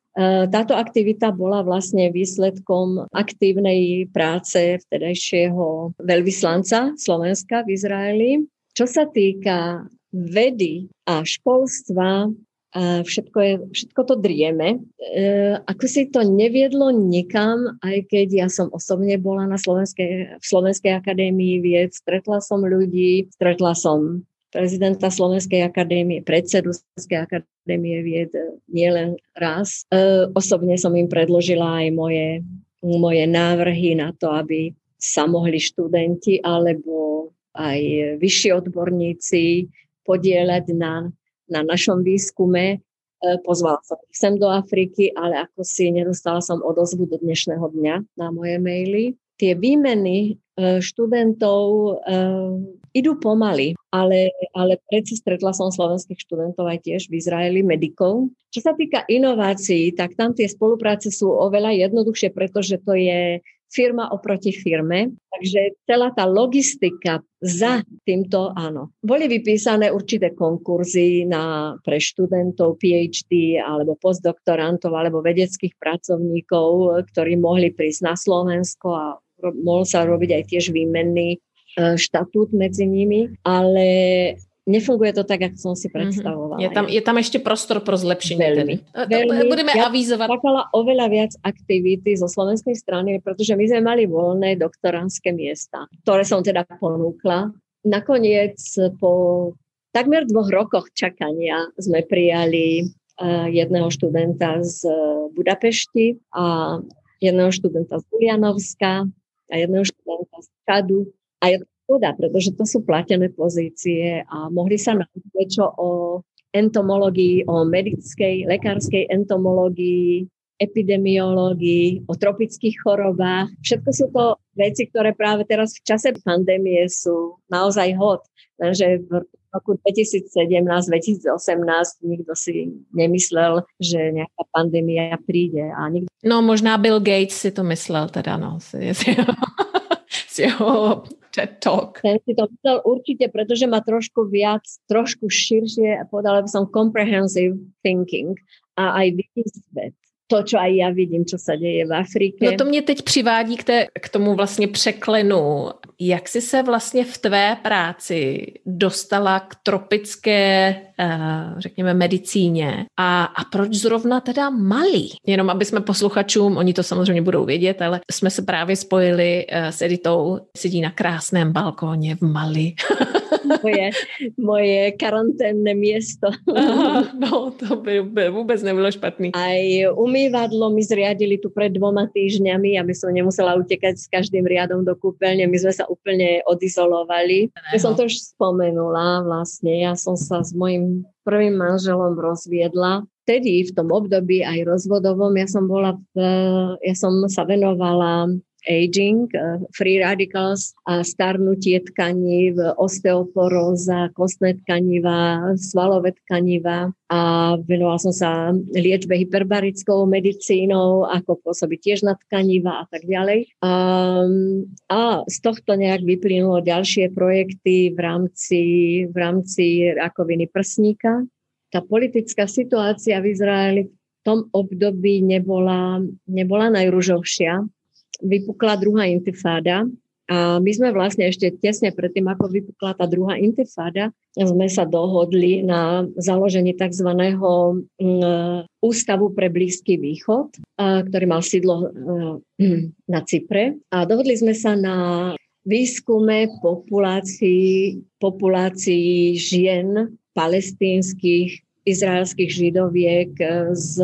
táto aktivita bola vlastne výsledkom aktívnej práce vtedajšieho veľvyslanca Slovenska v Izraeli. Čo sa týka vedy a školstva, všetko, je, všetko to drieme. E, ako si to neviedlo nikam, aj keď ja som osobne bola na Slovenskej, v Slovenskej akadémii vied, stretla som ľudí, stretla som prezidenta Slovenskej akadémie, predsedu Slovenskej akadémie vied nielen raz. E, osobne som im predložila aj moje, moje návrhy na to, aby sa mohli študenti alebo aj vyšší odborníci podielať na na našom výskume. E, pozvala som ich sem do Afriky, ale ako si nedostala som odozvu do dnešného dňa na moje maily. Tie výmeny e, študentov e, idú pomaly, ale, ale predsa stretla som slovenských študentov aj tiež v Izraeli, medikov. Čo sa týka inovácií, tak tam tie spolupráce sú oveľa jednoduchšie, pretože to je firma oproti firme. Takže celá tá logistika za týmto, áno. Boli vypísané určité konkurzy na, pre študentov PhD alebo postdoktorantov alebo vedeckých pracovníkov, ktorí mohli prísť na Slovensko a mohol sa robiť aj tiež výmenný e, štatút medzi nimi, ale nefunguje to tak, ako som si mhm. predstavovala. Je tam, je tam ešte prostor pro zlepšenie veľmi, tedy. Veľmi, Budeme ja avizovať. Čakala oveľa viac aktivity zo slovenskej strany, pretože my sme mali voľné doktoránske miesta, ktoré som teda ponúkla. Nakoniec po takmer dvoch rokoch čakania sme prijali uh, jedného študenta z Budapešti a jedného študenta z Ulianovska a jedného študenta z Čadu a jedného škoda, pretože to sú platené pozície a mohli sa naučiť niečo o entomológii, o medickej, lekárskej entomológii, epidemiológii, o tropických chorobách. Všetko sú to veci, ktoré práve teraz v čase pandémie sú naozaj hod. Takže v roku 2017-2018 nikto si nemyslel, že nejaká pandémia príde. A nikto... No možná Bill Gates si to myslel teda, no. Si, si, si ho TED Talk. Ten si to myslel určite, pretože má trošku viac, trošku širšie, povedala by som comprehensive thinking a aj vidí svet. To, čo aj ja vidím, čo sa deje v Afrike. No to mě teď přivádí k, té, k tomu vlastně překlenu. Jak jsi se vlastně v tvé práci dostala k tropické, uh, řekněme, medicíně a, a proč zrovna teda Mali? Jenom aby jsme posluchačům, oni to samozřejmě budou vědět, ale jsme se právě spojili uh, s Editou, sedí na krásném balkóně v Mali. [laughs] moje, moje karanténne miesto. Aha, no, to by, by vůbec nebylo špatný. Aj umývadlo mi zriadili tu pred dvoma týždňami, aby som nemusela utekať s každým riadom do kúpeľne. My sme sa úplne odizolovali. Ja som to už spomenula vlastne. Ja som sa s mojim prvým manželom rozviedla vtedy v tom období aj rozvodovom ja som bola v, ja som sa venovala aging, eh, free radicals a starnutie tkaní, osteoporóza, kostné tkaniva, svalové tkaniva a venovala som sa liečbe hyperbarickou medicínou, ako pôsobiť tiež na tkaniva a tak ďalej. A, a z tohto nejak vyplynulo ďalšie projekty v rámci, v rámci rakoviny prsníka. Tá politická situácia v Izraeli v tom období nebola, nebola najružovšia vypukla druhá intifáda a my sme vlastne ešte tesne predtým, ako vypukla tá druhá intifáda, sme sa dohodli na založení tzv. Mm, ústavu pre Blízky východ, ktorý mal sídlo na Cypre. A dohodli sme sa na výskume populácií, populácií žien palestínskych, izraelských židoviek z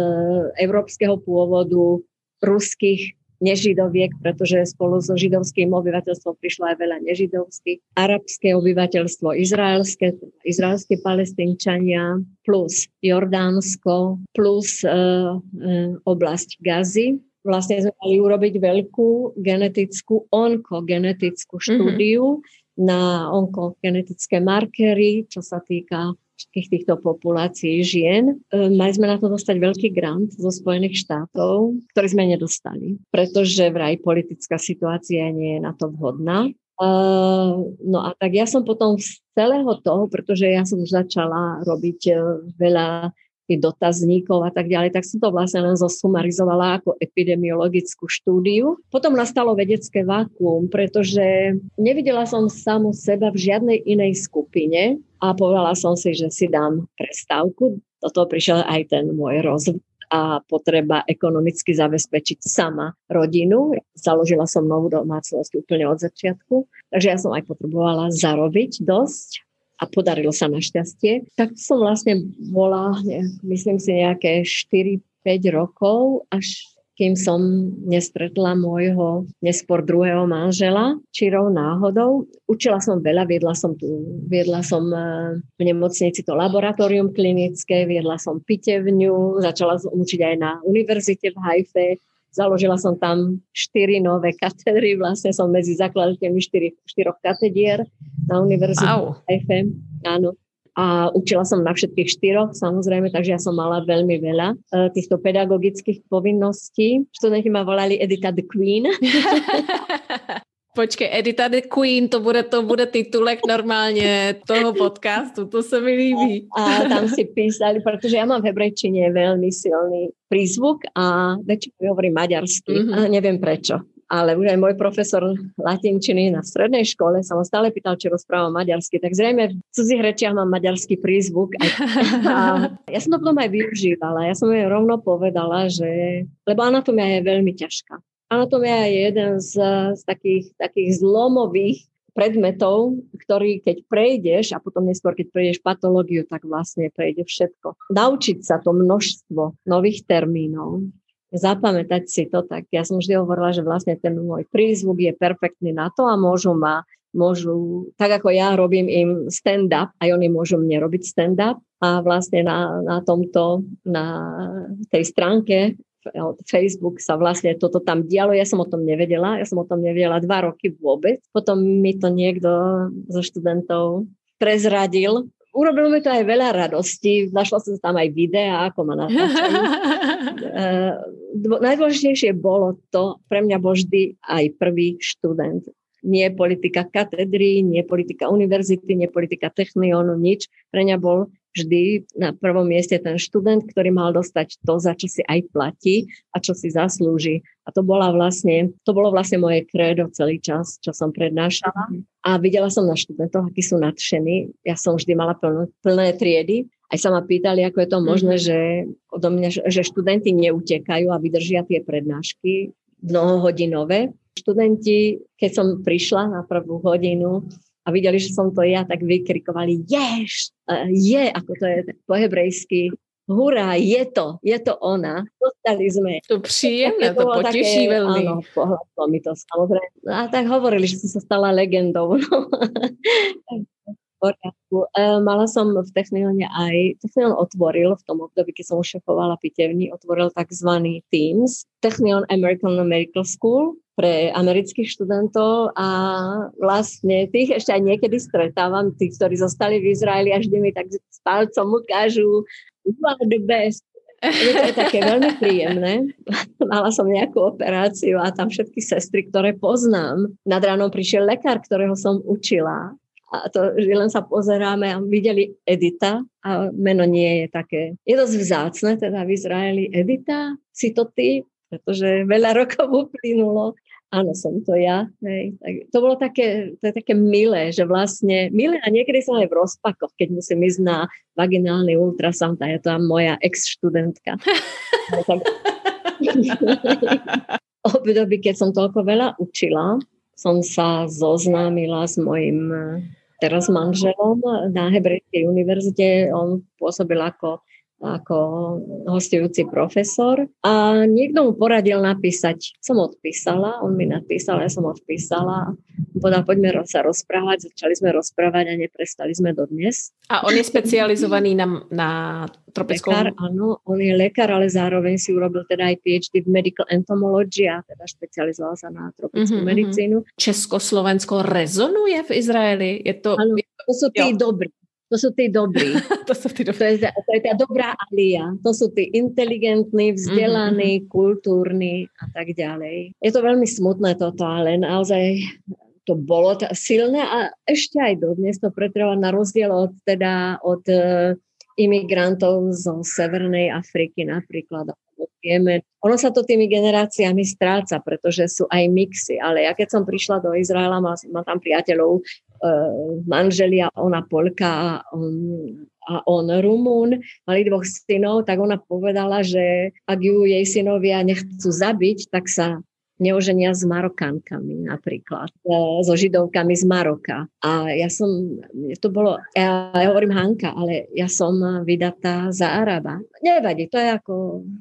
európskeho pôvodu, ruských nežidoviek, pretože spolu so židovským obyvateľstvom prišlo aj veľa nežidovských, arabské obyvateľstvo, izraelské, izraelské palestínčania, plus Jordánsko, plus uh, uh, oblasť Gazy. Vlastne sme mali urobiť veľkú genetickú, onkogenetickú mhm. štúdiu mm-hmm. na onkogenetické markery, čo sa týka všetkých týchto populácií žien. E, mali sme na to dostať veľký grant zo Spojených štátov, ktorý sme nedostali, pretože vraj politická situácia nie je na to vhodná. Uh, no a tak ja som potom z celého toho, pretože ja som už začala robiť uh, veľa tých dotazníkov a tak ďalej, tak som to vlastne len zosumarizovala ako epidemiologickú štúdiu. Potom nastalo vedecké vákuum, pretože nevidela som samu seba v žiadnej inej skupine a povedala som si, že si dám prestávku. Do toho prišiel aj ten môj rozvoj a potreba ekonomicky zabezpečiť sama rodinu. Založila som novú domácnosť úplne od začiatku, takže ja som aj potrebovala zarobiť dosť a podarilo sa našťastie. Tak som vlastne bola, myslím si, nejaké 4-5 rokov, až kým som nestretla môjho neskôr druhého manžela, čirou náhodou. Učila som veľa, viedla som tu, viedla som e, v nemocnici to laboratórium klinické, viedla som pitevňu, začala som učiť aj na univerzite v Haife, Založila som tam štyri nové katedry, vlastne som medzi zakladateľmi štyri, štyroch katedier na univerzite wow. FM. Áno. A učila som na všetkých štyroch, samozrejme, takže ja som mala veľmi veľa uh, týchto pedagogických povinností. Študenti ma volali Edita the Queen. [laughs] [laughs] Počkej, Edita the Queen, to bude, to bude titulek normálne toho podcastu, to sa mi líbí. A, a tam si písali, pretože ja mám v hebrejčine veľmi silný prízvuk a väčšinou hovorím maďarsky. Mm-hmm. A neviem prečo ale už aj môj profesor latinčiny na strednej škole sa ma stále pýtal, či rozprávam maďarsky, tak zrejme v cudzích rečiach mám maďarský prízvuk. Aj, [laughs] a ja som to potom aj využívala. Ja som jej rovno povedala, že... Lebo anatomia je veľmi ťažká. Anatomia je jeden z, z takých, takých zlomových predmetov, ktorý keď prejdeš a potom neskôr, keď prejdeš patológiu, tak vlastne prejde všetko. Naučiť sa to množstvo nových termínov, zapamätať si to, tak ja som vždy hovorila, že vlastne ten môj prízvuk je perfektný na to a môžu ma môžu, tak ako ja robím im stand-up, aj oni môžu mne robiť stand-up a vlastne na, na tomto, na tej stránke Facebook sa vlastne toto tam dialo, ja som o tom nevedela, ja som o tom nevedela dva roky vôbec. Potom mi to niekto zo študentov prezradil urobilo mi to aj veľa radostí. Našla som tam aj videa, ako ma natáčajú. uh, [laughs] najdôležitejšie bolo to, pre mňa bol vždy aj prvý študent. Nie politika katedry, nie politika univerzity, nie politika technionu, nič. Pre mňa bol vždy na prvom mieste ten študent, ktorý mal dostať to, za čo si aj platí a čo si zaslúži. A to, bola vlastne, to bolo vlastne moje krédo celý čas, čo som prednášala. A videla som na študentoch, akí sú nadšení. Ja som vždy mala plné, plné triedy. Aj sa ma pýtali, ako je to možné, mm-hmm. že, odo mňa, že študenti neutekajú a vydržia tie prednášky mnohohodinové. Študenti, keď som prišla na prvú hodinu, a videli, že som to ja, tak vykrikovali ješ, je, ako to je po hebrejsky, hurá, je to, je to ona. Dostali sme. To příjemné, to, to poteší také, veľmi. Áno, pohľadlo mi to samozrejme. A tak hovorili, že som sa stala legendou. No. [laughs] poriadku. E, mala som v Technione aj, Technion otvoril v tom období, keď som už šefovala otvoril tzv. Teams, Technion American Medical School pre amerických študentov a vlastne tých ešte aj niekedy stretávam, tých, ktorí zostali v Izraeli a vždy mi tak s palcom ukážu you are the best. Je to je také veľmi príjemné. [laughs] Mala som nejakú operáciu a tam všetky sestry, ktoré poznám. Nad ránom prišiel lekár, ktorého som učila a to, že len sa pozeráme a videli Edita a meno nie je také. Je dosť vzácne teda v Izraeli. Edita, si to ty? Pretože veľa rokov uplynulo. Áno, som to ja. Hej. Tak to bolo také, to je také milé, že vlastne, milé a niekedy som aj v rozpakoch, keď musím ísť na vaginálny ultrasound a je to moja ex-študentka. [laughs] tak... [laughs] období, keď som toľko veľa učila, som sa zoznámila s mojim teraz manželom na Hebrejskej univerzite. On pôsobil ako ako hostujúci profesor a niekto mu poradil napísať. Som odpísala, on mi napísal, ja som odpísala. Povedal, poďme sa rozprávať, začali sme rozprávať a neprestali sme dodnes. A on je specializovaný na, na tropickou... Lekár, áno, on je lekár, ale zároveň si urobil teda aj PhD v Medical Entomology a teda špecializoval sa na tropickú mm-hmm, medicínu. Československo rezonuje v Izraeli? Je to... Áno, to sú tí dobrí. To sú tí dobrí. [laughs] to, sú tí dobrí. To, je, to je tá dobrá alia. To sú tí inteligentní, vzdelaní, mm-hmm. kultúrni a tak ďalej. Je to veľmi smutné toto, ale naozaj to bolo t- silné a ešte aj dodnes to pretrvá na rozdiel od, teda, od uh, imigrantov zo Severnej Afriky napríklad Jemen. Ono sa to tými generáciami stráca, pretože sú aj mixy, ale ja keď som prišla do Izraela, mám tam priateľov, manželia, ona Polka a on, a on Rumún, mali dvoch synov, tak ona povedala, že ak ju jej synovia nechcú zabiť, tak sa neoženia s Marokánkami napríklad, e, so Židovkami z Maroka. A ja som, to bolo, ja, ja hovorím Hanka, ale ja som vydatá za Araba. Nevadí, to je ako,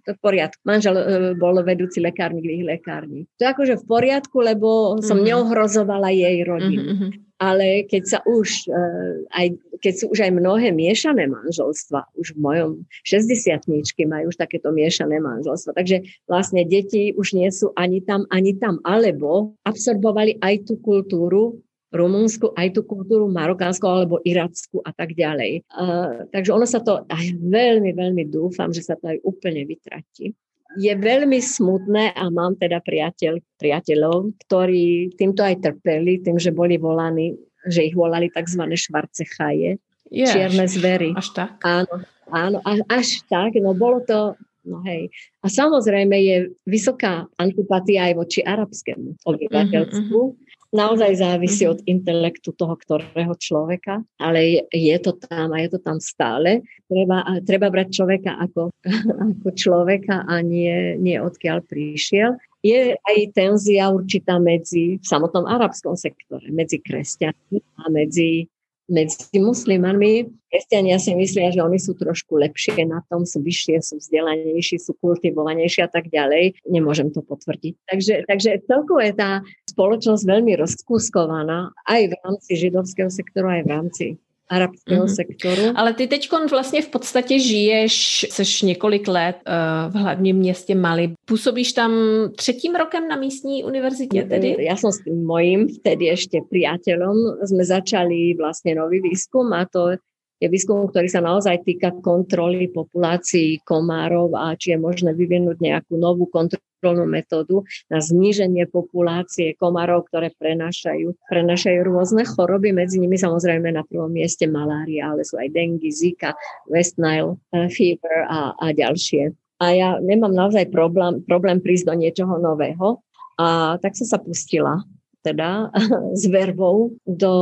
to je v poriadku. Manžel e, bol vedúci lekárnik v ich lekárni. To je akože v poriadku, lebo som mm-hmm. neohrozovala jej rodinu. Mm-hmm ale keď sa už, eh, aj, keď sú už aj mnohé miešané manželstva, už v mojom 60 majú už takéto miešané manželstva, takže vlastne deti už nie sú ani tam, ani tam, alebo absorbovali aj tú kultúru Rumunsku, aj tú kultúru marokánsku alebo irackú a tak ďalej. Uh, takže ono sa to, aj veľmi, veľmi dúfam, že sa to aj úplne vytratí je veľmi smutné a mám teda priateľ, priateľov, ktorí týmto aj trpeli, tým, že boli volaní, že ich volali tzv. švarcechaje, yes. čierne zvery. Až tak? Áno, áno, až tak, no bolo to, no hej. A samozrejme je vysoká antipatia aj voči arabskému obyvateľstvu, mm-hmm naozaj závisí mm-hmm. od intelektu toho ktorého človeka, ale je, je to tam a je to tam stále. Treba, treba brať človeka ako, [laughs] ako človeka a nie, nie odkiaľ prišiel. Je aj tenzia určitá medzi v samotnom arabskom sektore, medzi kresťanmi a medzi medzi muslimami. Kresťania si myslia, že oni sú trošku lepšie na tom, sú vyššie, sú vzdelanejší, sú kultivovanejší a tak ďalej. Nemôžem to potvrdiť. Takže, takže celkovo je tá spoločnosť veľmi rozkúskovaná aj v rámci židovského sektoru, aj v rámci arabského mm-hmm. sektoru. Ale ty teď vlastně v podstatě žiješ, seš několik let uh, v hlavním městě Mali. Působíš tam třetím rokem na místní univerzitě tedy? Ja som s tým mojím vtedy ešte priateľom sme začali vlastne nový výskum a to je výskum, ktorý sa naozaj týka kontroly populácií komárov a či je možné vyvinúť nejakú novú kontrolnú metódu na zníženie populácie komárov, ktoré prenášajú, prenášajú rôzne choroby, medzi nimi samozrejme na prvom mieste malária, ale sú aj dengue, zika, West Nile eh, fever a, a ďalšie. A ja nemám naozaj problém, problém prísť do niečoho nového. A tak som sa pustila teda [laughs] s vervou do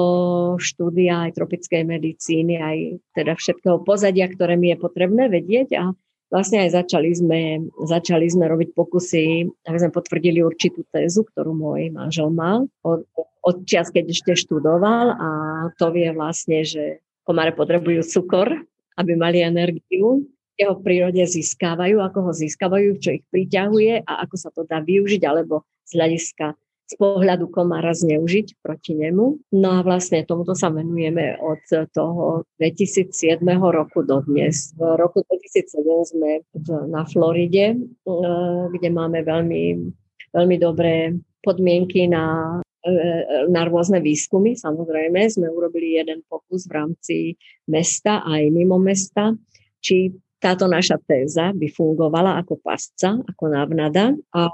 štúdia aj tropickej medicíny, aj teda všetkého pozadia, ktoré mi je potrebné vedieť. A vlastne aj začali sme, začali sme robiť pokusy, aby sme potvrdili určitú tézu, ktorú môj manžel mal od, od čas, keď ešte študoval. A to vie vlastne, že komáre potrebujú cukor, aby mali energiu, jeho prírode získávajú, ako ho získavajú, čo ich priťahuje a ako sa to dá využiť, alebo z hľadiska z pohľadu komára zneužiť proti nemu. No a vlastne tomuto sa venujeme od toho 2007 roku do dnes. V roku 2007 sme na Floride, e, kde máme veľmi, veľmi dobré podmienky na e, na rôzne výskumy. Samozrejme, sme urobili jeden pokus v rámci mesta aj mimo mesta, či táto naša téza by fungovala ako pasca, ako návnada a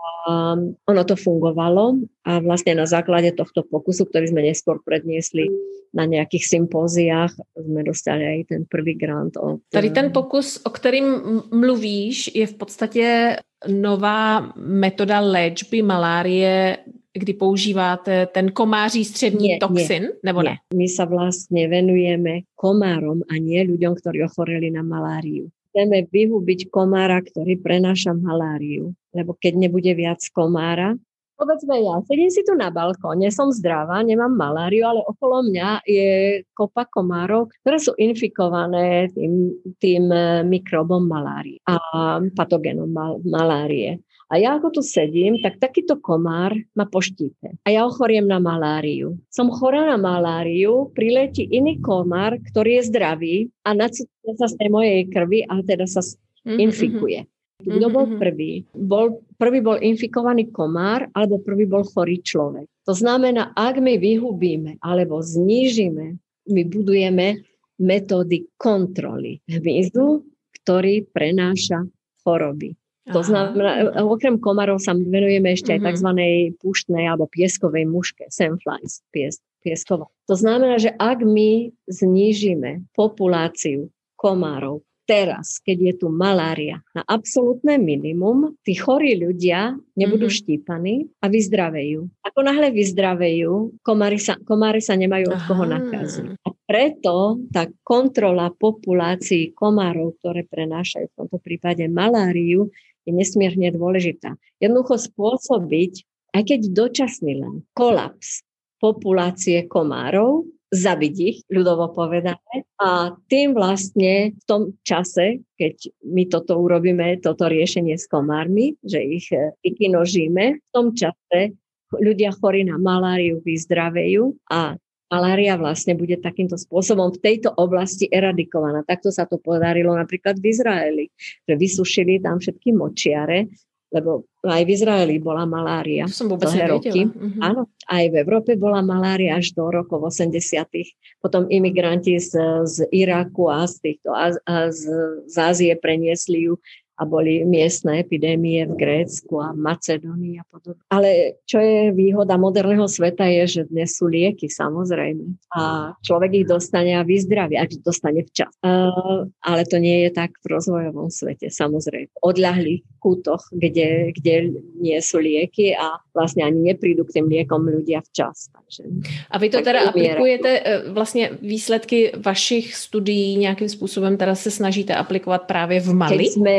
ono to fungovalo a vlastne na základe tohto pokusu, ktorý sme neskôr predniesli na nejakých sympóziách, sme dostali aj ten prvý grant. Od... Tady ten pokus, o kterým mluvíš, je v podstatě nová metoda léčby malárie kdy používáte ten komáří střevní nie, toxin, nie, nebo ne? My sa vlastne venujeme komárom a nie ľuďom, ktorí ochoreli na maláriu chceme vyhubiť komára, ktorý prenáša maláriu. Lebo keď nebude viac komára, povedzme ja, sedím si tu na balkóne, som zdravá, nemám maláriu, ale okolo mňa je kopa komárov, ktoré sú infikované tým, tým eh, mikrobom malárie a patogénom mal, malárie. A ja ako tu sedím, tak takýto komár ma poštípe. A ja ochoriem na maláriu. Som chorá na maláriu, priletí iný komár, ktorý je zdravý a nacúca sa z tej mojej krvi a teda sa mm-hmm. infikuje. Kto bol mhm. prvý? Bol, prvý bol infikovaný komár alebo prvý bol chorý človek. To znamená, ak my vyhubíme alebo znížime, my budujeme metódy kontroly hmyzu, ktorý prenáša choroby. To znamená, okrem komarov sa venujeme ešte aj mhm. tzv. púštnej alebo pieskovej muške, sandflies, pies, piesková. To znamená, že ak my znížime populáciu komárov teraz, keď je tu malária na absolútne minimum, tí chorí ľudia nebudú mm-hmm. štípaní a vyzdravejú. Ako náhle vyzdravejú, komári sa, komári sa nemajú od koho nakaziť. A preto tá kontrola populácií komárov, ktoré prenášajú v tomto prípade maláriu, je nesmierne dôležitá. Jednoducho spôsobiť, aj keď dočasný len, kolaps populácie komárov, zabiť ich, ľudovo povedané. A tým vlastne v tom čase, keď my toto urobíme, toto riešenie s komármi, že ich e, vykinožíme, v tom čase ľudia chorí na maláriu vyzdravejú a malária vlastne bude takýmto spôsobom v tejto oblasti eradikovaná. Takto sa to podarilo napríklad v Izraeli, že vysušili tam všetky močiare, lebo aj v Izraeli bola malária. To som vôbec roky. Uh-huh. Áno, aj v Európe bola malária až do rokov 80. Potom imigranti z, z Iraku a z, týchto, a, a z, z Ázie preniesli ju a boli miestne epidémie v Grécku a Macedónii a podobne. Ale čo je výhoda moderného sveta je, že dnes sú lieky samozrejme a človek ich dostane a vyzdraví, ak dostane včas. Uh, ale to nie je tak v rozvojovom svete samozrejme. V odľahlých kútoch, kde, kde nie sú lieky a vlastne ani neprídu k tým liekom ľudia včas. Takže, a vy to teda aplikujete, e, vlastne výsledky vašich studií nejakým způsobem teda se snažíte aplikovat právě v Mali? Keď sme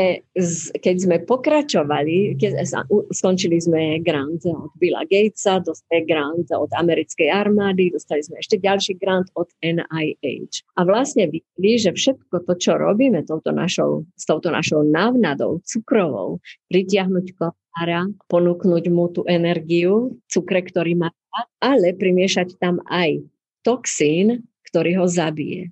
keď sme pokračovali, keď skončili sme grant od Billa Gatesa, dostali grant od americkej armády, dostali sme ešte ďalší grant od NIH. A vlastne videli, že všetko to, čo robíme touto našou, s touto našou návnadou cukrovou, pritiahnuť komára, ponúknuť mu tú energiu, cukre, ktorý má, ale primiešať tam aj toxín, ktorý ho zabije.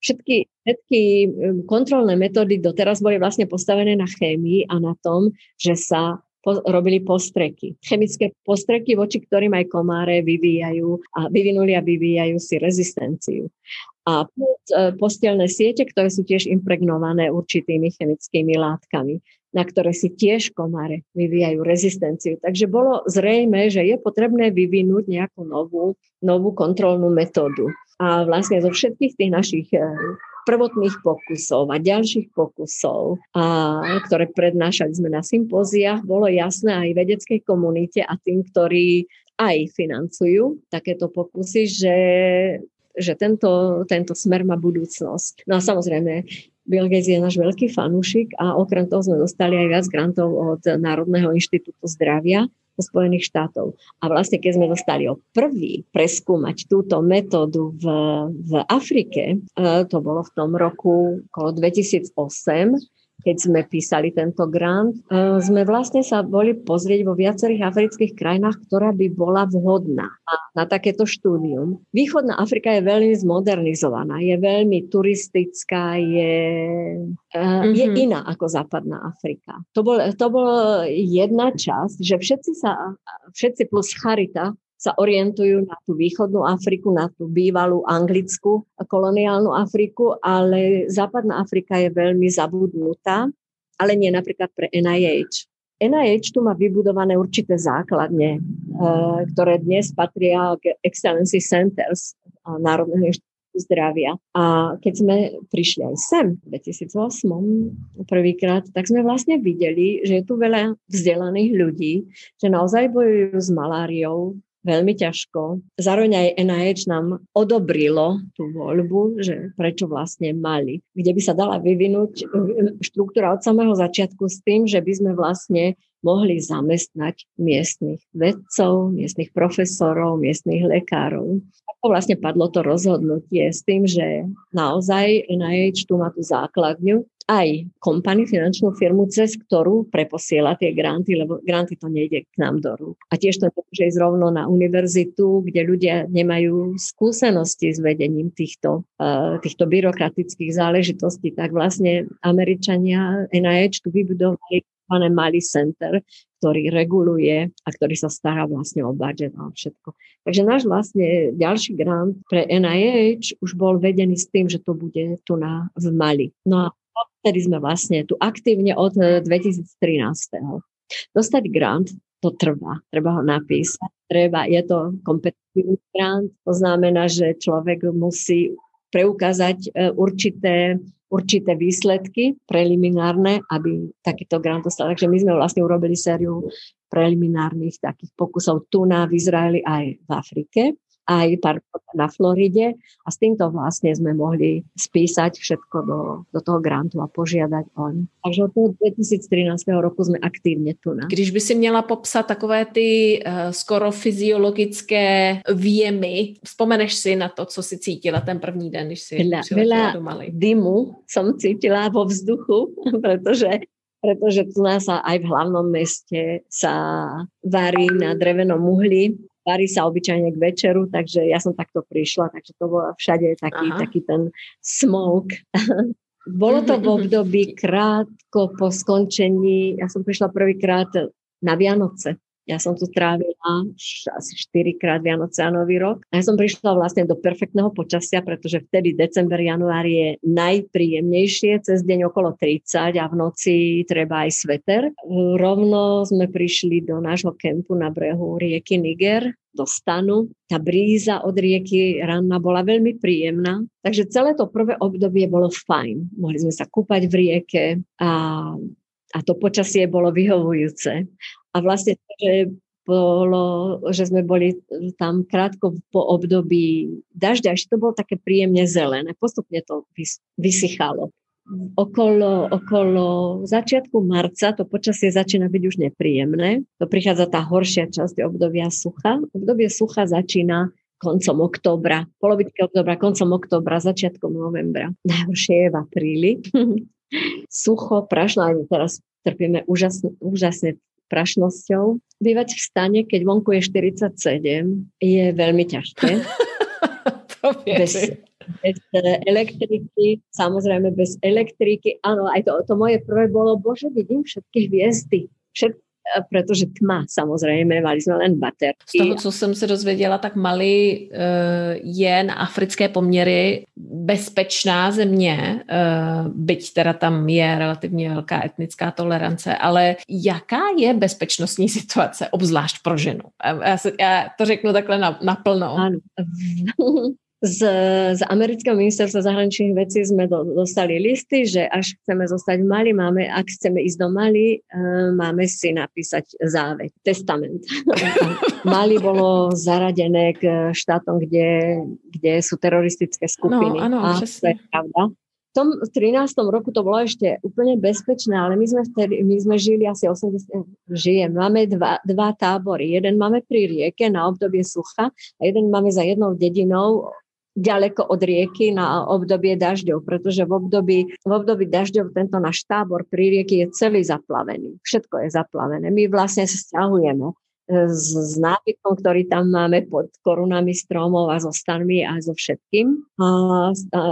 Všetky Všetky um, kontrolné metódy doteraz boli vlastne postavené na chémii a na tom, že sa robili postreky. Chemické postreky, voči ktorým aj komáre vyvíjajú a vyvinuli a vyvíjajú si rezistenciu. a e, postelné siete, ktoré sú tiež impregnované určitými chemickými látkami, na ktoré si tiež komáre vyvíjajú rezistenciu. Takže bolo zrejme, že je potrebné vyvinúť nejakú novú, novú kontrolnú metódu. A vlastne zo všetkých tých našich e, prvotných pokusov a ďalších pokusov, a, ktoré prednášali sme na sympóziách, bolo jasné aj vedeckej komunite a tým, ktorí aj financujú takéto pokusy, že že tento, tento smer má budúcnosť. No a samozrejme, Bill Gates je náš veľký fanúšik a okrem toho sme dostali aj viac grantov od Národného inštitútu zdravia zo Spojených štátov. A vlastne keď sme dostali o prvý preskúmať túto metódu v, v Afrike, e, to bolo v tom roku okolo 2008, keď sme písali tento grant, e, sme vlastne sa boli pozrieť vo viacerých afrických krajinách, ktorá by bola vhodná na takéto štúdium. Východná Afrika je veľmi zmodernizovaná, je veľmi turistická, je, mm-hmm. je iná ako západná Afrika. To bol, to bol jedna časť, že všetci, sa, všetci plus Charita sa orientujú na tú východnú Afriku, na tú bývalú anglickú koloniálnu Afriku, ale západná Afrika je veľmi zabudnutá, ale nie napríklad pre NIH. NIH tu má vybudované určité základne, eh, ktoré dnes patria k Excellency Centers Národného zdravia. A keď sme prišli aj sem v 2008 prvýkrát, tak sme vlastne videli, že je tu veľa vzdelaných ľudí, že naozaj bojujú s maláriou, veľmi ťažko. Zároveň aj NIH nám odobrilo tú voľbu, že prečo vlastne mali. Kde by sa dala vyvinúť e, štruktúra od samého začiatku s tým, že by sme vlastne mohli zamestnať miestnych vedcov, miestnych profesorov, miestnych lekárov. Ako vlastne padlo to rozhodnutie s tým, že naozaj NIH tu má tú základňu, aj kompany, finančnú firmu, cez ktorú preposiela tie granty, lebo granty to nejde k nám do rúk. A tiež to môže ísť rovno na univerzitu, kde ľudia nemajú skúsenosti s vedením týchto, uh, týchto byrokratických záležitostí, tak vlastne Američania NIH tu vybudovali Mali Center, ktorý reguluje a ktorý sa stará vlastne o budget a všetko. Takže náš vlastne ďalší grant pre NIH už bol vedený s tým, že to bude tu na, v Mali. No a vtedy sme vlastne tu aktívne od 2013. Dostať grant to trvá, treba ho napísať, treba, je to kompetitívny grant, to znamená, že človek musí preukázať e, určité určité výsledky preliminárne, aby takýto grant dostal. Takže my sme vlastne urobili sériu preliminárnych takých pokusov tu na v Izraeli aj v Afrike aj pár na Floride a s týmto vlastne sme mohli spísať všetko do, do toho grantu a požiadať on. Takže od toho 2013 roku sme aktívně tu. Na. Když by si měla popsat takové ty uh, skoro fyziologické výjemy, vzpomeneš si na to, co si cítila ten první den, když si veľa, veľa do Mali? dymu som cítila vo vzduchu, [laughs] pretože pretože tu nás aj v hlavnom meste sa varí na drevenom uhli varí sa obyčajne k večeru, takže ja som takto prišla, takže to bolo všade taký, taký ten smoke. [laughs] bolo to v období [laughs] krátko po skončení, ja som prišla prvýkrát na Vianoce ja som tu trávila asi 4 krát Vianoce a Nový rok. A ja som prišla vlastne do perfektného počasia, pretože vtedy december, január je najpríjemnejšie, cez deň okolo 30 a v noci treba aj sveter. Rovno sme prišli do nášho kempu na brehu rieky Niger, do stanu. Tá bríza od rieky ranná bola veľmi príjemná. Takže celé to prvé obdobie bolo fajn. Mohli sme sa kúpať v rieke a a to počasie bolo vyhovujúce. A vlastne to, že bolo, že sme boli tam krátko po období dažďa, že to bolo také príjemne zelené. Postupne to vysychalo. Okolo, okolo začiatku marca to počasie začína byť už nepríjemné. To prichádza tá horšia časť obdobia sucha. Obdobie sucha začína koncom októbra, polovičky októbra, koncom októbra, začiatkom novembra. Najhoršie je v apríli. [laughs] Sucho, prašno, aj teraz trpíme úžasne, úžasne prašnosťou. Bývať v stane, keď vonku je 47, je veľmi ťažké. [laughs] bez, bez elektriky, samozrejme bez elektriky. Áno, aj to, to moje prvé bolo, bože, vidím všetky hviezdy. Všet, pretože tma samozrejme, mali sme len baterky. Z toho, co jsem se dozvěděla, tak Mali uh, je na africké poměry bezpečná země, uh, byť teda tam je relativně velká etnická tolerance, ale jaká je bezpečnostní situace, obzvlášť pro ženu? Já, se, já to řeknu takhle na, naplno. Áno. Z, z amerického ministerstva zahraničných vecí sme do, dostali listy, že až chceme zostať v Mali, máme, ak chceme ísť do Mali, uh, máme si napísať závet, testament. [laughs] Mali bolo zaradené k štátom, kde, kde sú teroristické skupiny. No, áno, A to je pravda. V tom 13. roku to bolo ešte úplne bezpečné, ale my sme vtedy, my sme žili asi 80, žijem, máme dva, dva tábory. Jeden máme pri rieke na obdobie sucha a jeden máme za jednou dedinou ďaleko od rieky na obdobie dažďov, pretože v období, v období dažďov tento náš tábor pri rieky je celý zaplavený. Všetko je zaplavené. My vlastne sa stiahujeme e, s, s nábytkom, ktorý tam máme pod korunami stromov a so stanmi a so všetkým. A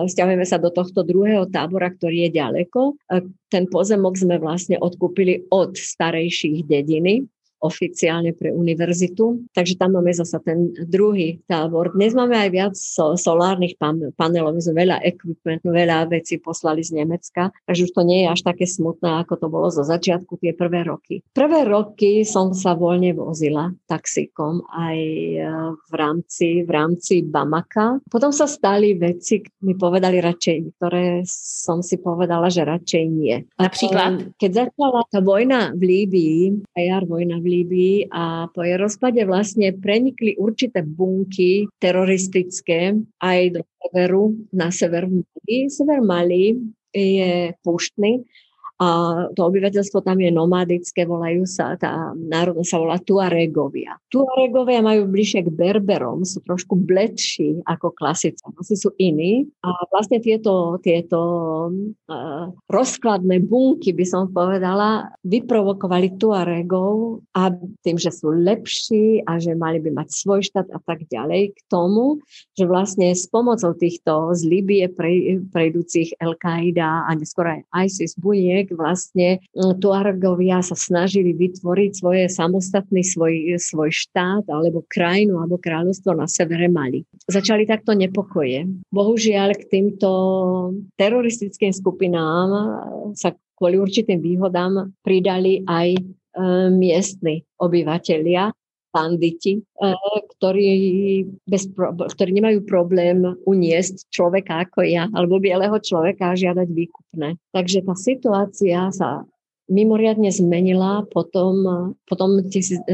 stiahujeme sa do tohto druhého tábora, ktorý je ďaleko. E, ten pozemok sme vlastne odkúpili od starejších dediny, oficiálne pre univerzitu. Takže tam máme zasa ten druhý tábor. Dnes máme aj viac so, solárnych pan, panelov, my sme veľa equipment, veľa vecí poslali z Nemecka, takže už to nie je až také smutné, ako to bolo zo začiatku tie prvé roky. Prvé roky som sa voľne vozila taxíkom aj e, v rámci, v rámci Bamaka. Potom sa stali veci, mi povedali radšej, ktoré som si povedala, že radšej nie. Napríklad? Keď začala tá vojna v Líbii, a jar vojna v Líbii a po jej rozpade vlastne prenikli určité bunky teroristické aj do severu, na sever Mali. Sever Mali je púštny a to obyvateľstvo tam je nomadické, volajú sa, tá národnosť sa volá Tuaregovia. Tuaregovia majú bližšie k Berberom, sú trošku bledší ako klasici, asi sú iní a vlastne tieto, tieto uh, rozkladné bunky, by som povedala, vyprovokovali Tuaregov a tým, že sú lepší a že mali by mať svoj štát a tak ďalej k tomu, že vlastne s pomocou týchto z Libie prejdúcich El-Qaida a neskôr aj ISIS buniek vlastne mm, Tuaregovia sa snažili vytvoriť svoje samostatný svoj, svoj štát alebo krajinu alebo kráľovstvo na severe Mali. Začali takto nepokoje. Bohužiaľ k týmto teroristickým skupinám sa kvôli určitým výhodám pridali aj e, miestni obyvateľia, banditi, eh, ktorí, bez, ktorí nemajú problém uniesť človeka ako ja, alebo bieleho človeka a žiadať výkupné. Takže tá situácia sa mimoriadne zmenila potom, potom 2014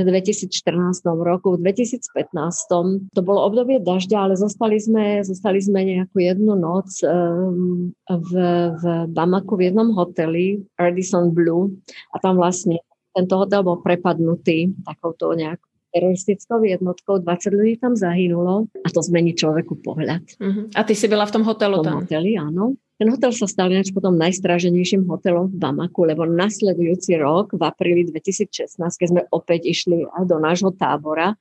roku. V 2015 to bolo obdobie dažďa, ale zostali sme, zostali sme nejakú jednu noc um, v, v Bamaku v jednom hoteli, Radisson Blue, a tam vlastne tento hotel bol prepadnutý takouto nejakou teroristickou jednotkou, 20 ľudí tam zahynulo a to zmení človeku pohľad. Uh-huh. A ty si byla v tom hotelu? V tom hoteli, áno. Ten hotel sa stal ináč potom najstráženejším hotelom v Bamaku, lebo nasledujúci rok, v apríli 2016, keď sme opäť išli do nášho tábora,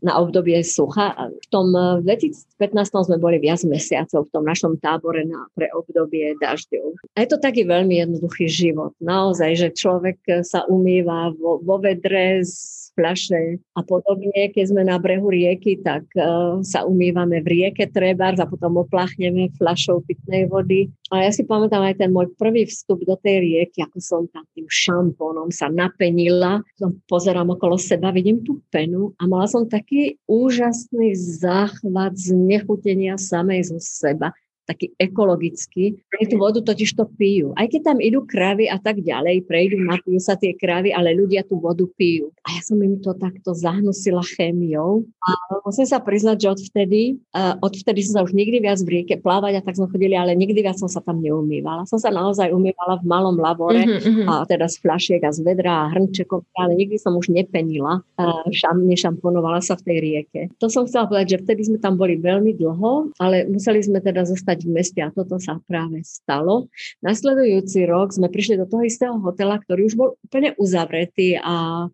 na obdobie sucha. V tom 2015 sme boli viac mesiacov v tom našom tábore na, pre obdobie dažďov. A je to taký veľmi jednoduchý život. Naozaj, že človek sa umýva vo, vo vedre z fľaše a podobne. Keď sme na brehu rieky, tak uh, sa umývame v rieke treba a potom opláchneme fľašou pitnej vody. A ja si pamätám aj ten môj prvý vstup do tej rieky, ako som tam tým šampónom sa napenila. Som pozerám okolo seba, vidím tú penu a mala som taký úžasný záchvat z nechutenia samej zo seba taký ekologický. Oni tú vodu totiž to pijú. Aj keď tam idú kravy a tak ďalej, prejdú, napijú sa tie kravy, ale ľudia tú vodu pijú. A ja som im to takto zahnusila chémiou. A musím sa priznať, že odvtedy, uh, odvtedy som sa už nikdy viac v rieke plávať a tak sme chodili, ale nikdy viac som sa tam neumývala. Som sa naozaj umývala v malom lavore, mm-hmm. a teda z fľašiek a z vedra a hrnčekov, ale nikdy som už nepenila, uh, šam, nešamponovala sa v tej rieke. To som chcela povedať, že vtedy sme tam boli veľmi dlho, ale museli sme teda zostať bývať v meste a toto sa práve stalo. Nasledujúci rok sme prišli do toho istého hotela, ktorý už bol úplne uzavretý a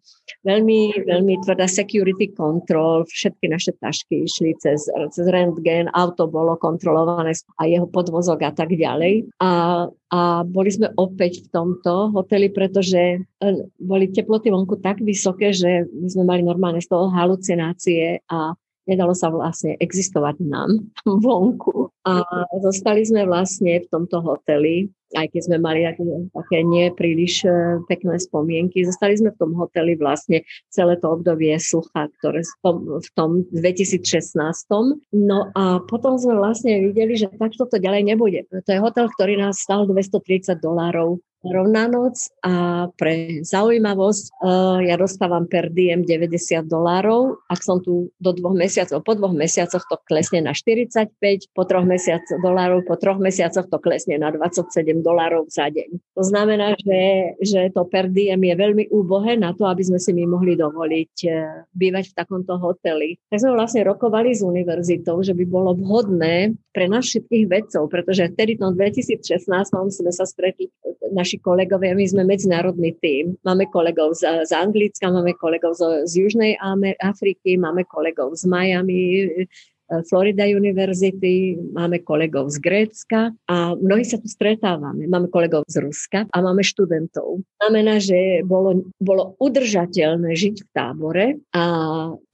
veľmi, veľmi tvrdá security control, všetky naše tašky išli cez, cez rentgen, auto bolo kontrolované a jeho podvozok a tak ďalej. A, a boli sme opäť v tomto hoteli, pretože e, boli teploty vonku tak vysoké, že my sme mali normálne z toho halucinácie a nedalo sa vlastne existovať nám [laughs] vonku. A zostali sme vlastne v tomto hoteli, aj keď sme mali také nepríliš e, pekné spomienky. Zostali sme v tom hoteli vlastne celé to obdobie sucha, ktoré v tom 2016. No a potom sme vlastne videli, že takto to ďalej nebude. To je hotel, ktorý nás stal 230 dolárov rovná noc a pre zaujímavosť uh, ja dostávam per diem 90 dolárov. Ak som tu do dvoch mesiacov, po dvoch mesiacoch to klesne na 45, po troch mesiacoch dolárov, po troch mesiacoch to klesne na 27 dolárov za deň. To znamená, že, že to per diem je veľmi úbohé na to, aby sme si my mohli dovoliť uh, bývať v takomto hoteli. Tak sme vlastne rokovali s univerzitou, že by bolo vhodné pre nás všetkých vedcov, pretože vtedy v 2016 sme sa stretli naši kolegovia, my sme medzinárodný tým. Máme kolegov z, z Anglicka, máme kolegov z, z Južnej Afriky, máme kolegov z Miami, Florida University, máme kolegov z Grécka a mnohí sa tu stretávame. Máme kolegov z Ruska a máme študentov. Znamená, že bolo, bolo udržateľné žiť v tábore a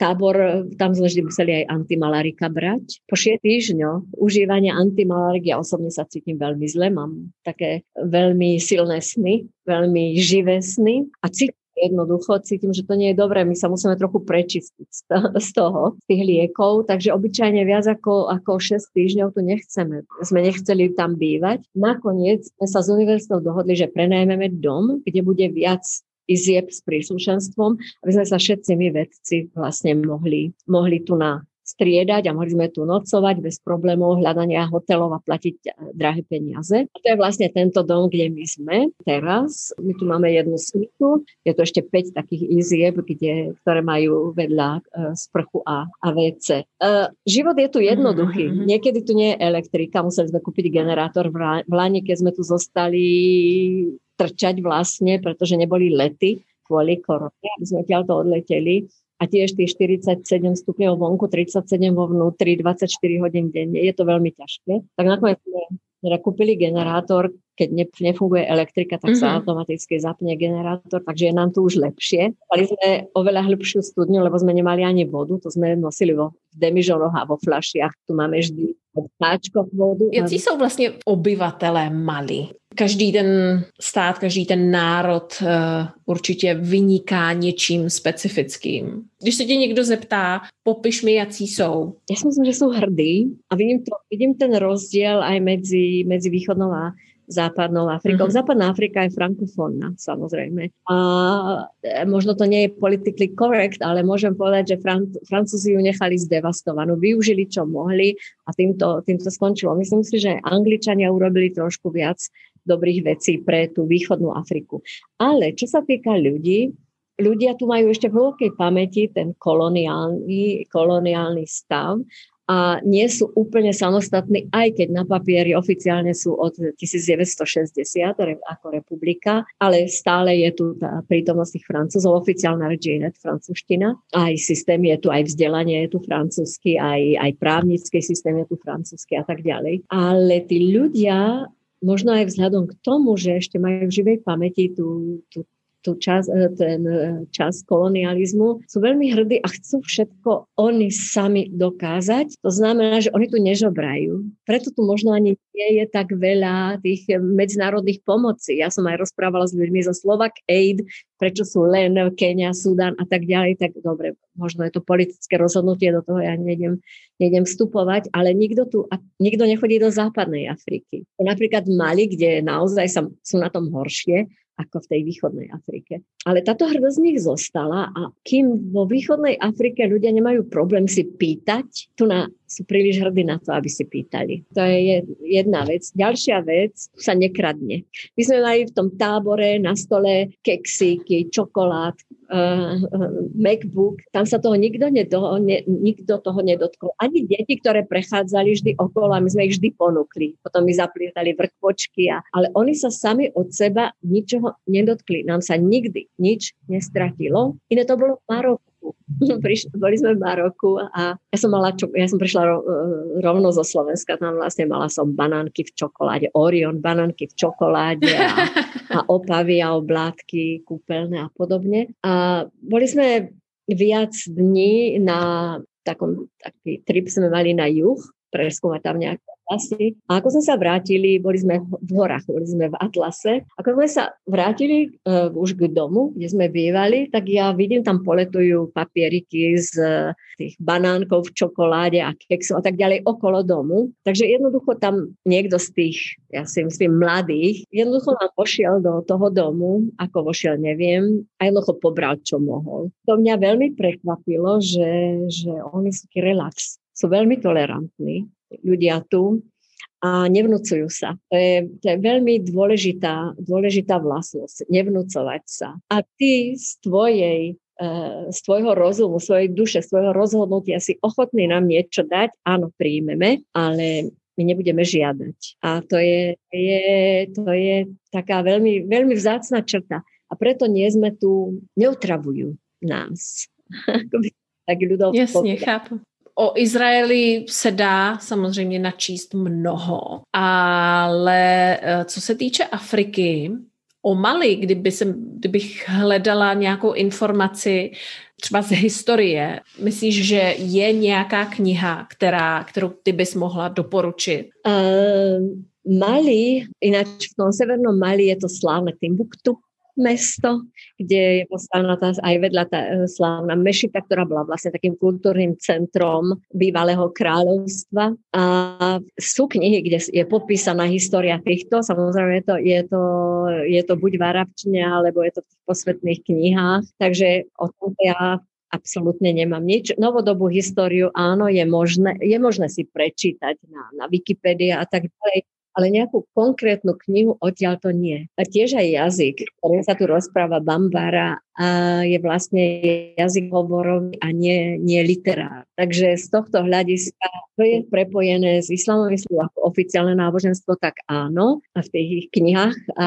tábor, tam sme vždy museli aj antimalarika brať. Po 6 týždňoch užívania antimalarik ja osobne sa cítim veľmi zle, mám také veľmi silné sny, veľmi živé sny a cítim jednoducho cítim, že to nie je dobré. My sa musíme trochu prečistiť z toho, z tých liekov, takže obyčajne viac ako, ako 6 týždňov tu nechceme. Sme nechceli tam bývať. Nakoniec sme sa z univerzitou dohodli, že prenajmeme dom, kde bude viac izieb s príslušenstvom, aby sme sa všetci my vedci vlastne mohli, mohli tu na striedať a sme tu nocovať bez problémov hľadania hotelov a platiť eh, drahé peniaze. A to je vlastne tento dom, kde my sme teraz. My tu máme jednu svitu, je to ešte 5 takých izieb, kde, ktoré majú vedľa uh, sprchu a, a WC. Uh, život je tu jednoduchý. Mm-hmm. Niekedy tu nie je elektrika, museli sme kúpiť generátor v, Lani, keď sme tu zostali trčať vlastne, pretože neboli lety kvôli korone, aby sme to odleteli a tiež tých 47 stupňov vonku, 37 vo vnútri, 24 hodín denne. Je to veľmi ťažké. Tak nakoniec sme teda kúpili generátor, keď nefunguje elektrika, tak mm-hmm. sa mhm. automaticky zapne generátor, takže je nám tu už lepšie. Mali sme oveľa hĺbšiu studňu, lebo sme nemali ani vodu, to sme nosili vo demižoroch a vo flašiach. Tu máme vždy páčko vodu. Jakí jsou vlastně obyvatelé Mali? Každý ten stát, každý ten národ uh, určitě vyniká něčím specifickým. Když se tě někdo zeptá, popiš mi, jaký jsou. Já si myslím, že jsou hrdí a vidím, to, vidím ten rozdíl aj medzi, medzi východnou a západnou Afrikou. Mm-hmm. Západná Afrika je frankofónna, samozrejme. A e, možno to nie je politically correct, ale môžem povedať, že Fran- Francúzi ju nechali zdevastovanú. Využili, čo mohli a týmto, týmto skončilo. Myslím si, že Angličania urobili trošku viac dobrých vecí pre tú východnú Afriku. Ale čo sa týka ľudí, ľudia tu majú ešte v hlbokej pamäti ten koloniálny, koloniálny stav a nie sú úplne samostatní, aj keď na papieri oficiálne sú od 1960 ako republika, ale stále je tu tá prítomnosť tých francúzov, oficiálna reč je francúzština, aj systém je tu, aj vzdelanie je tu francúzsky, aj, aj právnický systém je tu francúzsky a tak ďalej. Ale tí ľudia možno aj vzhľadom k tomu, že ešte majú v živej pamäti tú, tú tú čas, e, ten e, čas kolonializmu, sú veľmi hrdí a chcú všetko oni sami dokázať. To znamená, že oni tu nežobrajú. Preto tu možno ani nie je tak veľa tých medzinárodných pomoci. Ja som aj rozprávala s ľuďmi zo Slovak Aid, prečo sú len Kenia, Sudan a tak ďalej, tak dobre, možno je to politické rozhodnutie, do toho ja nejdem, nejdem vstupovať, ale nikto tu, nikto nechodí do západnej Afriky. Napríklad Mali, kde naozaj sa, sú na tom horšie, ako v tej východnej Afrike. Ale táto hrdosť z nich zostala a kým vo východnej Afrike ľudia nemajú problém si pýtať, tu na sú príliš hrdí na to, aby si pýtali. To je jedna vec. Ďalšia vec sa nekradne. My sme mali v tom tábore na stole keksíky, čokolád, uh, MacBook. Tam sa toho nikto, nedo, ne, nikto toho nedotkol. Ani deti, ktoré prechádzali vždy okolo a my sme ich vždy ponúkli. Potom mi zaplietali vrchpočky. A, ale oni sa sami od seba ničoho nedotkli. Nám sa nikdy nič nestratilo. Iné to bolo v Maroku. Prišli, boli sme v Maroku a ja som, mala, čo, ja som prišla ro, e, rovno zo Slovenska, tam vlastne mala som banánky v čokoláde, Orion banánky v čokoláde a, [laughs] a opavy a oblátky kúpeľné a podobne. A boli sme viac dní na takom, taký trip sme mali na juh, preskúmať tam nejaké asi. A ako sme sa vrátili, boli sme v horách, boli sme v Atlase. Ako sme sa vrátili uh, už k domu, kde sme bývali, tak ja vidím, tam poletujú papieriky z uh, tých banánkov v čokoláde a keksov a tak ďalej okolo domu. Takže jednoducho tam niekto z tých, ja si myslím, mladých, jednoducho nám pošiel do toho domu, ako vošiel, neviem, a jednoducho pobral, čo mohol. To mňa veľmi prekvapilo, že, že oni sú relax, sú veľmi tolerantní ľudia tu a nevnúcujú sa. To je, to je veľmi dôležitá, dôležitá vlastnosť, nevnúcovať sa. A ty z tvojej eh, z tvojho rozumu, svojej duše, svojho rozhodnutia si ochotný nám niečo dať, áno, príjmeme, ale my nebudeme žiadať. A to je, je, to je taká veľmi, veľmi vzácná črta. A preto nie sme tu, neutravujú nás. [laughs] tak ľudov Jasne, chápu. O Izraeli se dá samozřejmě načíst mnoho, ale eh, co se týče Afriky, o Mali, kdyby jsem, kdybych hledala nějakou informaci třeba z historie, myslíš, že je nějaká kniha, která, kterou ty bys mohla doporučit? Uh, Mali, ináč v tom severnom Mali je to slávne Timbuktu, mesto, kde je postavená tá, aj vedľa tá e, slávna mešita, ktorá bola vlastne takým kultúrnym centrom bývalého kráľovstva. A sú knihy, kde je popísaná história týchto. Samozrejme, je to, je to, je to buď v arabčine, alebo je to v posvetných knihách. Takže o tom ja absolútne nemám nič. Novodobú históriu, áno, je možné, je možné si prečítať na, na Wikipédii a tak ďalej ale nejakú konkrétnu knihu odtiaľ to nie. A tiež aj jazyk, ktorým sa tu rozpráva Bambara, a je vlastne jazyk hovorový a nie, nie literár. Takže z tohto hľadiska to je prepojené s islamom, ako oficiálne náboženstvo, tak áno, a v tých knihách. A,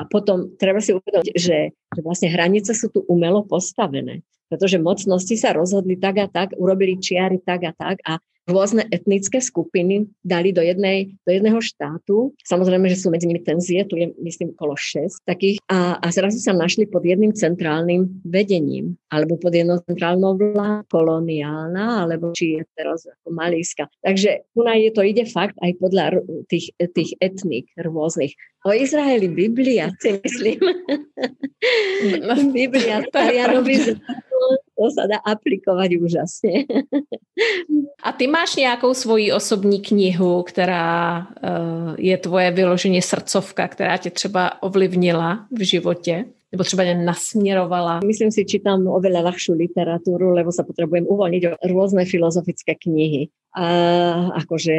a potom treba si uvedomiť, že, že vlastne hranice sú tu umelo postavené pretože mocnosti sa rozhodli tak a tak, urobili čiary tak a tak a rôzne etnické skupiny dali do, jednej, do jedného štátu. Samozrejme, že sú medzi nimi tenzie, tu je myslím okolo 6 takých a, a zrazu sa našli pod jedným centrálnym vedením alebo pod jednou centrálnou vládou koloniálna, alebo či je teraz ako malíska. Takže tu je to ide fakt aj podľa tých, tých etník rôznych. O Izraeli Biblia, [laughs] si myslím. Biblia, Tarianovi to sa dá aplikovať úžasne. A ty máš nějakou svoji osobní knihu, která uh, je tvoje vyloženě srdcovka, která tě třeba ovlivnila v životě? Nebo třeba nasměrovala? Myslím si, čítam oveľa ľahšiu literatúru, lebo sa potrebujem uvoľniť o rôzne filozofické knihy. A akože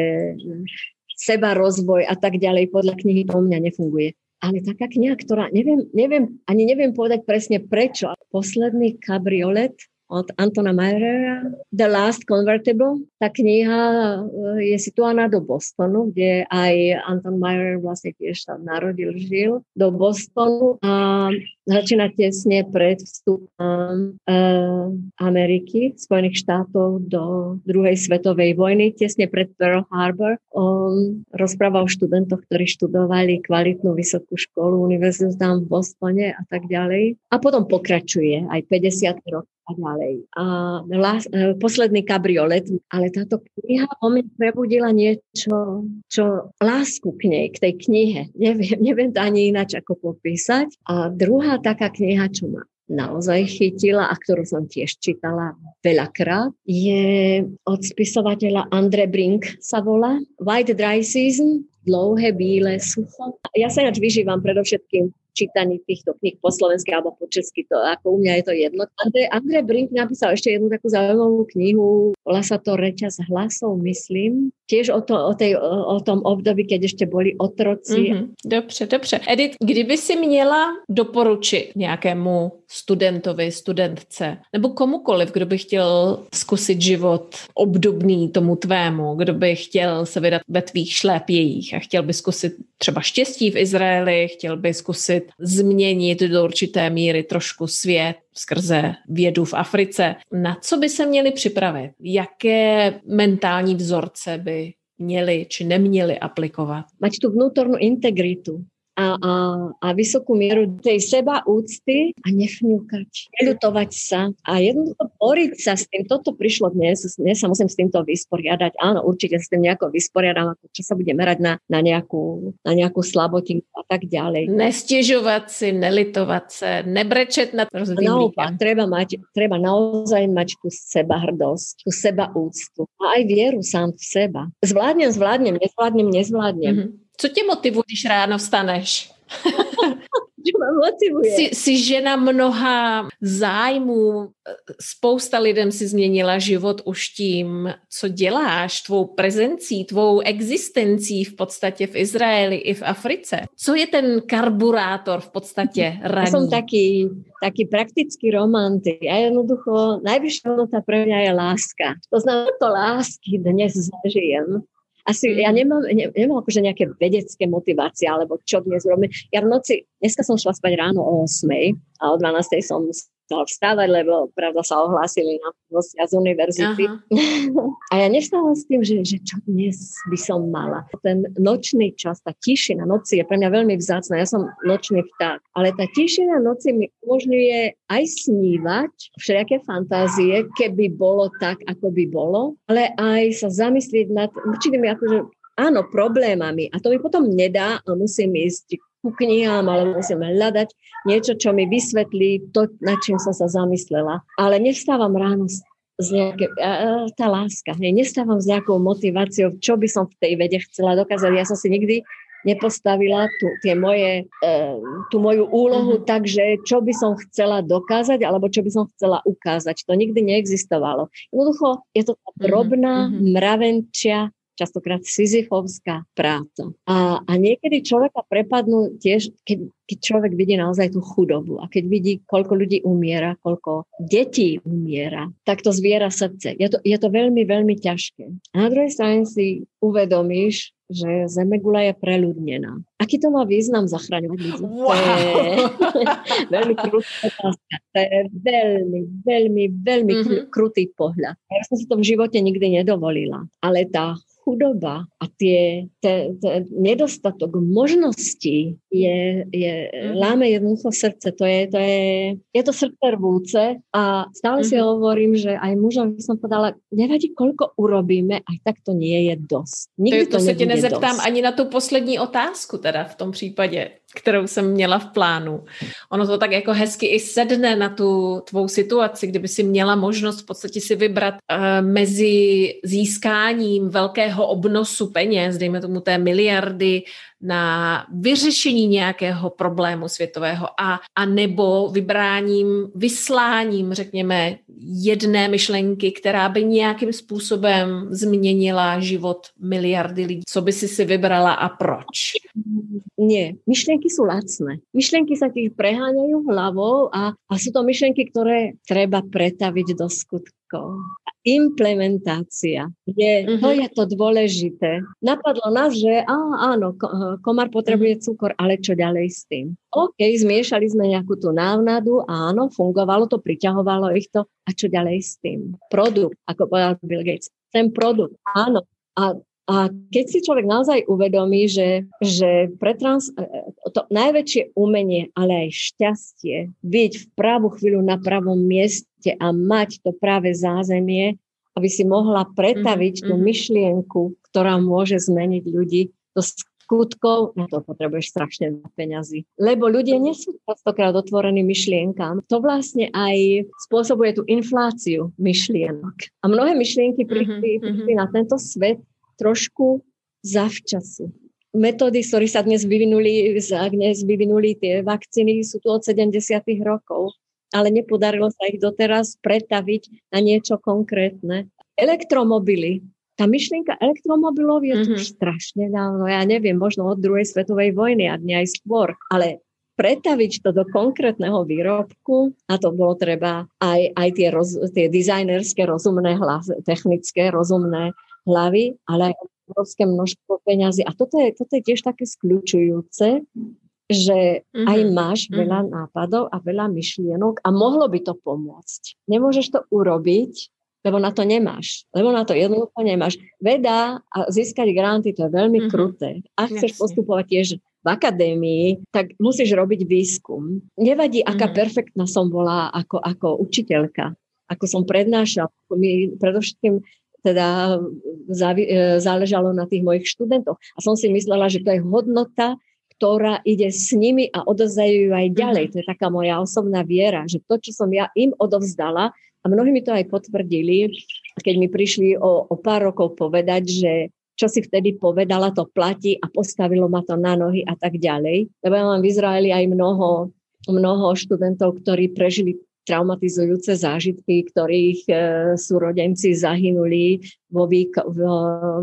seba rozvoj a tak ďalej podľa knihy to u mňa nefunguje ale taká kniha, ktorá neviem, neviem, ani neviem povedať presne prečo. Posledný kabriolet od Antona Mayera, The Last Convertible. Tá kniha eh, je situovaná do Bostonu, kde aj Anton Mayer vlastne tiež tam narodil, žil, do Bostonu a začína tesne pred vstupom uh, Ameriky, Spojených štátov do druhej svetovej vojny, tesne pred Pearl Harbor. On rozpráva o študentoch, ktorí študovali kvalitnú vysokú školu, univerzitu tam v Bostone a tak ďalej. A potom pokračuje aj 50 rokov a ďalej. A lás, e, posledný kabriolet, ale táto kniha o mne prebudila niečo, čo lásku k nej, k tej knihe. Neviem, neviem to ani ináč ako popísať. A druhá taká kniha, čo ma naozaj chytila a ktorú som tiež čítala veľakrát, je od spisovateľa Andre Brink sa volá White Dry Season, dlouhé, bíle, sucho. Ja sa ináč vyžívam predovšetkým čítaní týchto kníh po slovensky alebo po česky, to ako u mňa je to jedno. Andrej, Andrej Brink napísal ešte jednu takú zaujímavú knihu, volá sa to Reťaz hlasov, myslím, tiež o, to, o, tej, o, tom období, keď ešte boli otroci. Mm-hmm. Dobře, dobře. Edith, kdyby si měla doporučit nějakému studentovi, studentce nebo komukoliv, kdo by chtěl zkusit život obdobný tomu tvému, kdo by chtěl se vydat ve tvých šlépějích a chtěl by zkusit třeba štěstí v Izraeli, chtěl by zkusit změnit do určité míry trošku svět skrze vědu v Africe. Na co by se měli připravit? Jaké mentální vzorce by měli či neměli aplikovat? Mať tu vnútornú integritu a, a, a vysokú mieru tej seba úcty a nefňukať, neľutovať sa a jednoducho boriť sa s tým. Toto prišlo dnes, dnes sa musím s týmto vysporiadať. Áno, určite s tým nejako vysporiadam, ako čo sa bude merať na, na, nejakú, na nejakú slabotinku a tak ďalej. Nestiežovať si, nelitovať sa, nebrečet nad Naopak, treba, mať, treba naozaj mať tú seba hrdosť, tú seba úctu a aj vieru sám v seba. Zvládnem, zvládnem, nezvládnem, nezvládnem. Mm-hmm. Co tě motivuje, když ráno vstaneš? [laughs] Motivuje? Jsi, jsi žena mnoha zájmů, spousta lidem si změnila život už tím, co děláš, tvou prezencí, tvou existencí v podstatě v Izraeli i v Africe. Co je ten karburátor v podstatě [laughs] raní? Ja som taký, taký praktický romantik. A jednoducho najvyššia hodnota pre mňa je láska. To znamená, to lásky dnes zažijem asi ja mm. nemám, ne, nemám akože nejaké vedecké motivácie, alebo čo dnes robím. Ja v noci, dneska som šla spať ráno o 8 a o 12 som musela vstávať, lebo pravda sa ohlásili na hostia z univerzity. [laughs] a ja nestávam s tým, že, že čo dnes by som mala. Ten nočný čas, tá tišina noci je pre mňa veľmi vzácna. Ja som nočný vták. Ale tá tišina noci mi umožňuje aj snívať všelijaké fantázie, keby bolo tak, ako by bolo, ale aj sa zamyslieť nad určitými akože áno, problémami. A to mi potom nedá a musím ísť ku knihám, ale musím hľadať niečo, čo mi vysvetlí to, na čím som sa zamyslela. Ale nevstávam ráno z nejaké, tá láska, hej, nestávam s nejakou motiváciou, čo by som v tej vede chcela dokázať. Ja som si nikdy nepostavila tú, tie moje, e, tú moju úlohu mm-hmm. tak, že čo by som chcela dokázať alebo čo by som chcela ukázať. To nikdy neexistovalo. Jednoducho je to tá mhm, drobná, mm-hmm. mravenčia častokrát sizifovská práca. A, a niekedy človeka prepadnú tiež, keď, keď človek vidí naozaj tú chudobu a keď vidí, koľko ľudí umiera, koľko detí umiera, tak to zviera srdce. Je to, je to veľmi, veľmi ťažké. A na druhej strane si uvedomíš, že Zemegula je preľudnená. Aký to má význam zachraňovať ľudí? Wow. To je [laughs] veľmi krutá otázka. To je veľmi, veľmi, veľmi mm-hmm. krutý pohľad. Ja som si to v živote nikdy nedovolila. Ale tá chudoba a tie, te, te, nedostatok možností je, je mm. láme jednoducho srdce. To je, to je, je to srdce rvúce a stále mm. si mhm. hovorím, že aj mužom som povedala, nevadí, koľko urobíme, aj tak to nie je dosť. Nikdy to, to, to se tě nezeptám dosť. ani na tu poslední otázku teda v tom případě kterou jsem měla v plánu. Ono to tak jako hezky i sedne na tu tvou situaci, kdyby si měla možnost v podstatě si vybrat uh, mezi získáním velkého obnosu peněz, dejme tomu té miliardy, na vyřešení nějakého problému světového a, a nebo vybráním, vysláním, řekněme, jedné myšlenky, která by nějakým způsobem změnila život miliardy lidí. Co by si si vybrala a proč? Nie, myšlenky sú lacné. Myšlenky sa ti preháňajú hlavou a, a sú to myšlenky, ktoré treba pretaviť do skutkov implementácia. Je, uh-huh. To je to dôležité. Napadlo nás, že á, áno, komár potrebuje uh-huh. cukor, ale čo ďalej s tým? OK, zmiešali sme nejakú tú návnadu, áno, fungovalo to, priťahovalo ich to. A čo ďalej s tým? Produkt, ako povedal Bill Gates. Ten produkt, áno. A a keď si človek naozaj uvedomí, že, že pre trans, to najväčšie umenie, ale aj šťastie, byť v pravú chvíľu na pravom mieste a mať to práve zázemie, aby si mohla pretaviť mm-hmm. tú mhm. myšlienku, ktorá môže zmeniť ľudí do skutkov, na to potrebuješ strašne veľa peňazí. Lebo ľudia nie sú častokrát otvorení myšlienkám. To vlastne aj spôsobuje tú infláciu myšlienok. A mnohé myšlienky prišli, mm-hmm. prišli na tento svet trošku zavčasu. metódy, z ktorých sa dnes vyvinuli, dnes vyvinuli tie vakcíny, sú tu od 70. rokov, ale nepodarilo sa ich doteraz pretaviť na niečo konkrétne. Elektromobily. Tá myšlienka elektromobilov je mm-hmm. tu mhm. strašne dávno, ja neviem, možno od druhej svetovej vojny a dňa aj skôr, ale pretaviť to do konkrétneho výrobku a to bolo treba aj, aj tie, roz, tie dizajnerské rozumné hlavy, technické rozumné hlavy, ale aj obrovské množstvo peňazí. A toto je, toto je tiež také skľúčujúce, že mm-hmm. aj máš mm-hmm. veľa nápadov a veľa myšlienok a mohlo by to pomôcť. Nemôžeš to urobiť, lebo na to nemáš. Lebo na to jednoducho nemáš. Veda a získať granty, to je veľmi mm-hmm. kruté. A chceš Jasne. postupovať tiež v akadémii, tak musíš robiť výskum. Nevadí, aká mm-hmm. perfektná som bola ako, ako učiteľka, ako som prednášala. My predovšetkým teda záležalo na tých mojich študentoch. A som si myslela, že to je hodnota, ktorá ide s nimi a odovzdajú ju aj ďalej. Mm-hmm. To je taká moja osobná viera, že to, čo som ja im odovzdala, a mnohí mi to aj potvrdili, keď mi prišli o, o pár rokov povedať, že čo si vtedy povedala, to platí a postavilo ma to na nohy a tak ďalej. Lebo ja mám v Izraeli aj mnoho, mnoho študentov, ktorí prežili traumatizujúce zážitky, ktorých e, súrodenci zahynuli vo, výko, vo,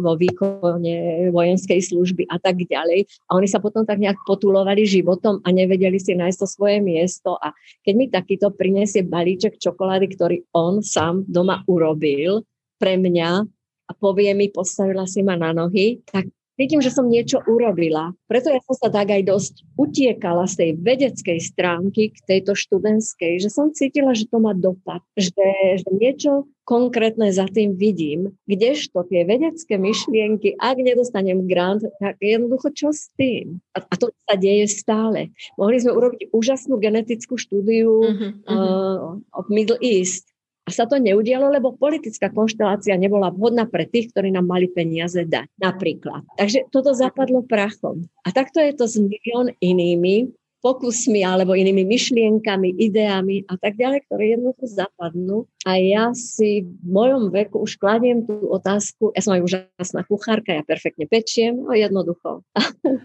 vo výkone vojenskej služby a tak ďalej. A oni sa potom tak nejak potulovali životom a nevedeli si nájsť to svoje miesto. A keď mi takýto prinesie balíček čokolády, ktorý on sám doma urobil pre mňa, a povie mi, postavila si ma na nohy, tak vidím, že som niečo urobila. Preto ja som sa tak aj dosť utiekala z tej vedeckej stránky k tejto študentskej, že som cítila, že to má dopad, že, že niečo konkrétne za tým vidím, kdežto tie vedecké myšlienky, ak nedostanem grant, tak jednoducho čo s tým? A, a to sa deje stále. Mohli sme urobiť úžasnú genetickú štúdiu uh-huh, uh-huh. Uh, of Middle East, sa to neudialo, lebo politická konštelácia nebola vhodná pre tých, ktorí nám mali peniaze dať, napríklad. Takže toto zapadlo prachom. A takto je to s milión inými pokusmi alebo inými myšlienkami, ideami a tak ďalej, ktoré jednoducho zapadnú. A ja si v mojom veku už kladiem tú otázku, ja som aj úžasná kuchárka, ja perfektne pečiem, no jednoducho.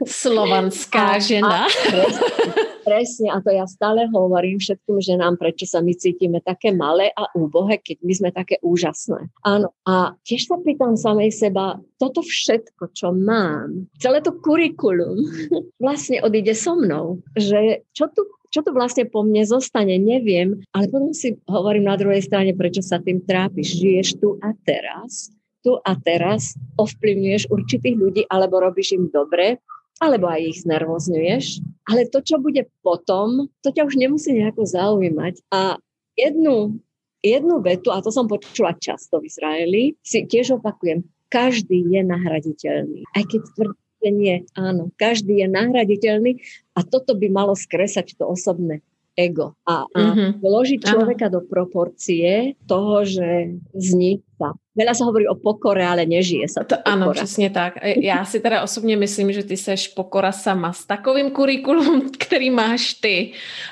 Slovanská žena. A, a, presne, a to ja stále hovorím všetkým ženám, prečo sa my cítime také malé a úbohé, keď my sme také úžasné. Áno, a tiež sa pýtam samej seba, toto všetko, čo mám, celé to kurikulum [laughs] vlastne odíde so mnou, že čo tu čo tu vlastne po mne zostane, neviem, ale potom si hovorím na druhej strane, prečo sa tým trápiš. Žiješ tu a teraz, tu a teraz ovplyvňuješ určitých ľudí alebo robíš im dobre alebo aj ich znervozňuješ, ale to, čo bude potom, to ťa už nemusí nejako zaujímať. A jednu, jednu vetu, a to som počula často v Izraeli, si tiež opakujem, každý je nahraditeľný. Aj keď tvrdí, že nie, áno, každý je nahraditeľný a toto by malo skresať to osobné ego a, a mm-hmm. vložiť človeka ano. do proporcie toho, že zní sa Veľa sa hovorí o pokore, ale nežije sa to. áno, přesně tak. Já si teda osobně myslím, že ty seš pokora sama s takovým kurikulum, [laughs] který máš ty.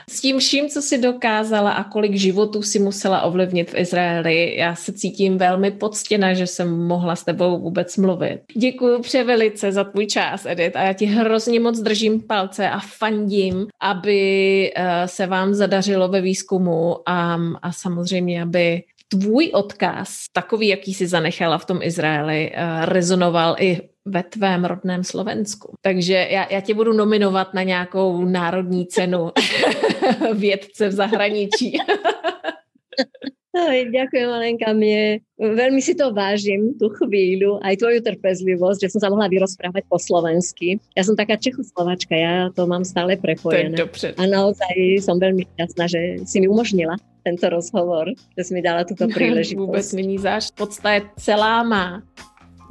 S tím vším, co si dokázala a kolik životů si musela ovlivnit v Izraeli. Já se cítím velmi poctěna, že jsem mohla s tebou vůbec mluvit. Děkuji převelice za tvůj čas, Edith, a já ti hrozně moc držím palce a fandím, aby eh, se vám zadařilo ve výzkumu a, a samozřejmě, aby tvůj odkaz, takový, jaký si zanechala v tom Izraeli, eh, rezonoval i ve tvém rodném Slovensku. Takže já, já tě budu nominovat na nějakou národní cenu [laughs] vědce v zahraničí. [laughs] Aj, ďakujem, Alenka, mne veľmi si to vážim, tú chvíľu, aj tvoju trpezlivosť, že som sa mohla vyrozprávať po slovensky. Ja som taká Čechoslovačka, ja to mám stále prepojené. To je A naozaj som veľmi šťastná, že si mi umožnila tento rozhovor, že si mi dala túto [laughs] príležitosť. Vůbec není záž, podsta je celá má.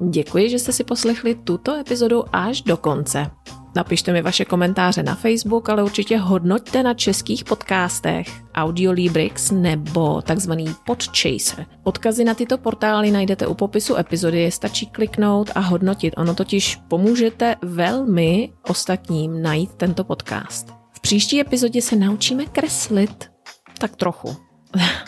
Děkuji, že jste si poslechli tuto epizodu až do konce. Napište mi vaše komentáře na Facebook, ale určitě hodnoťte na českých podcastech Audiolibrix nebo takzvaný Podchaser. Odkazy na tyto portály najdete u popisu epizody, stačí kliknout a hodnotit. Ono totiž pomůžete velmi ostatním najít tento podcast. V příští epizodě se naučíme kreslit tak trochu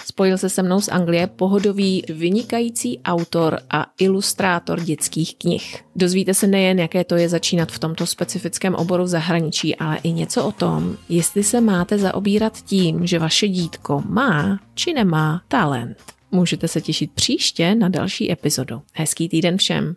Spojil se se mnou z Anglie pohodový, vynikající autor a ilustrátor dětských knih. Dozvíte se nejen, jaké to je začínat v tomto specifickém oboru v zahraničí, ale i něco o tom, jestli se máte zaobírat tím, že vaše dítko má či nemá talent. Můžete se těšit příště na další epizodu. Hezký týden všem.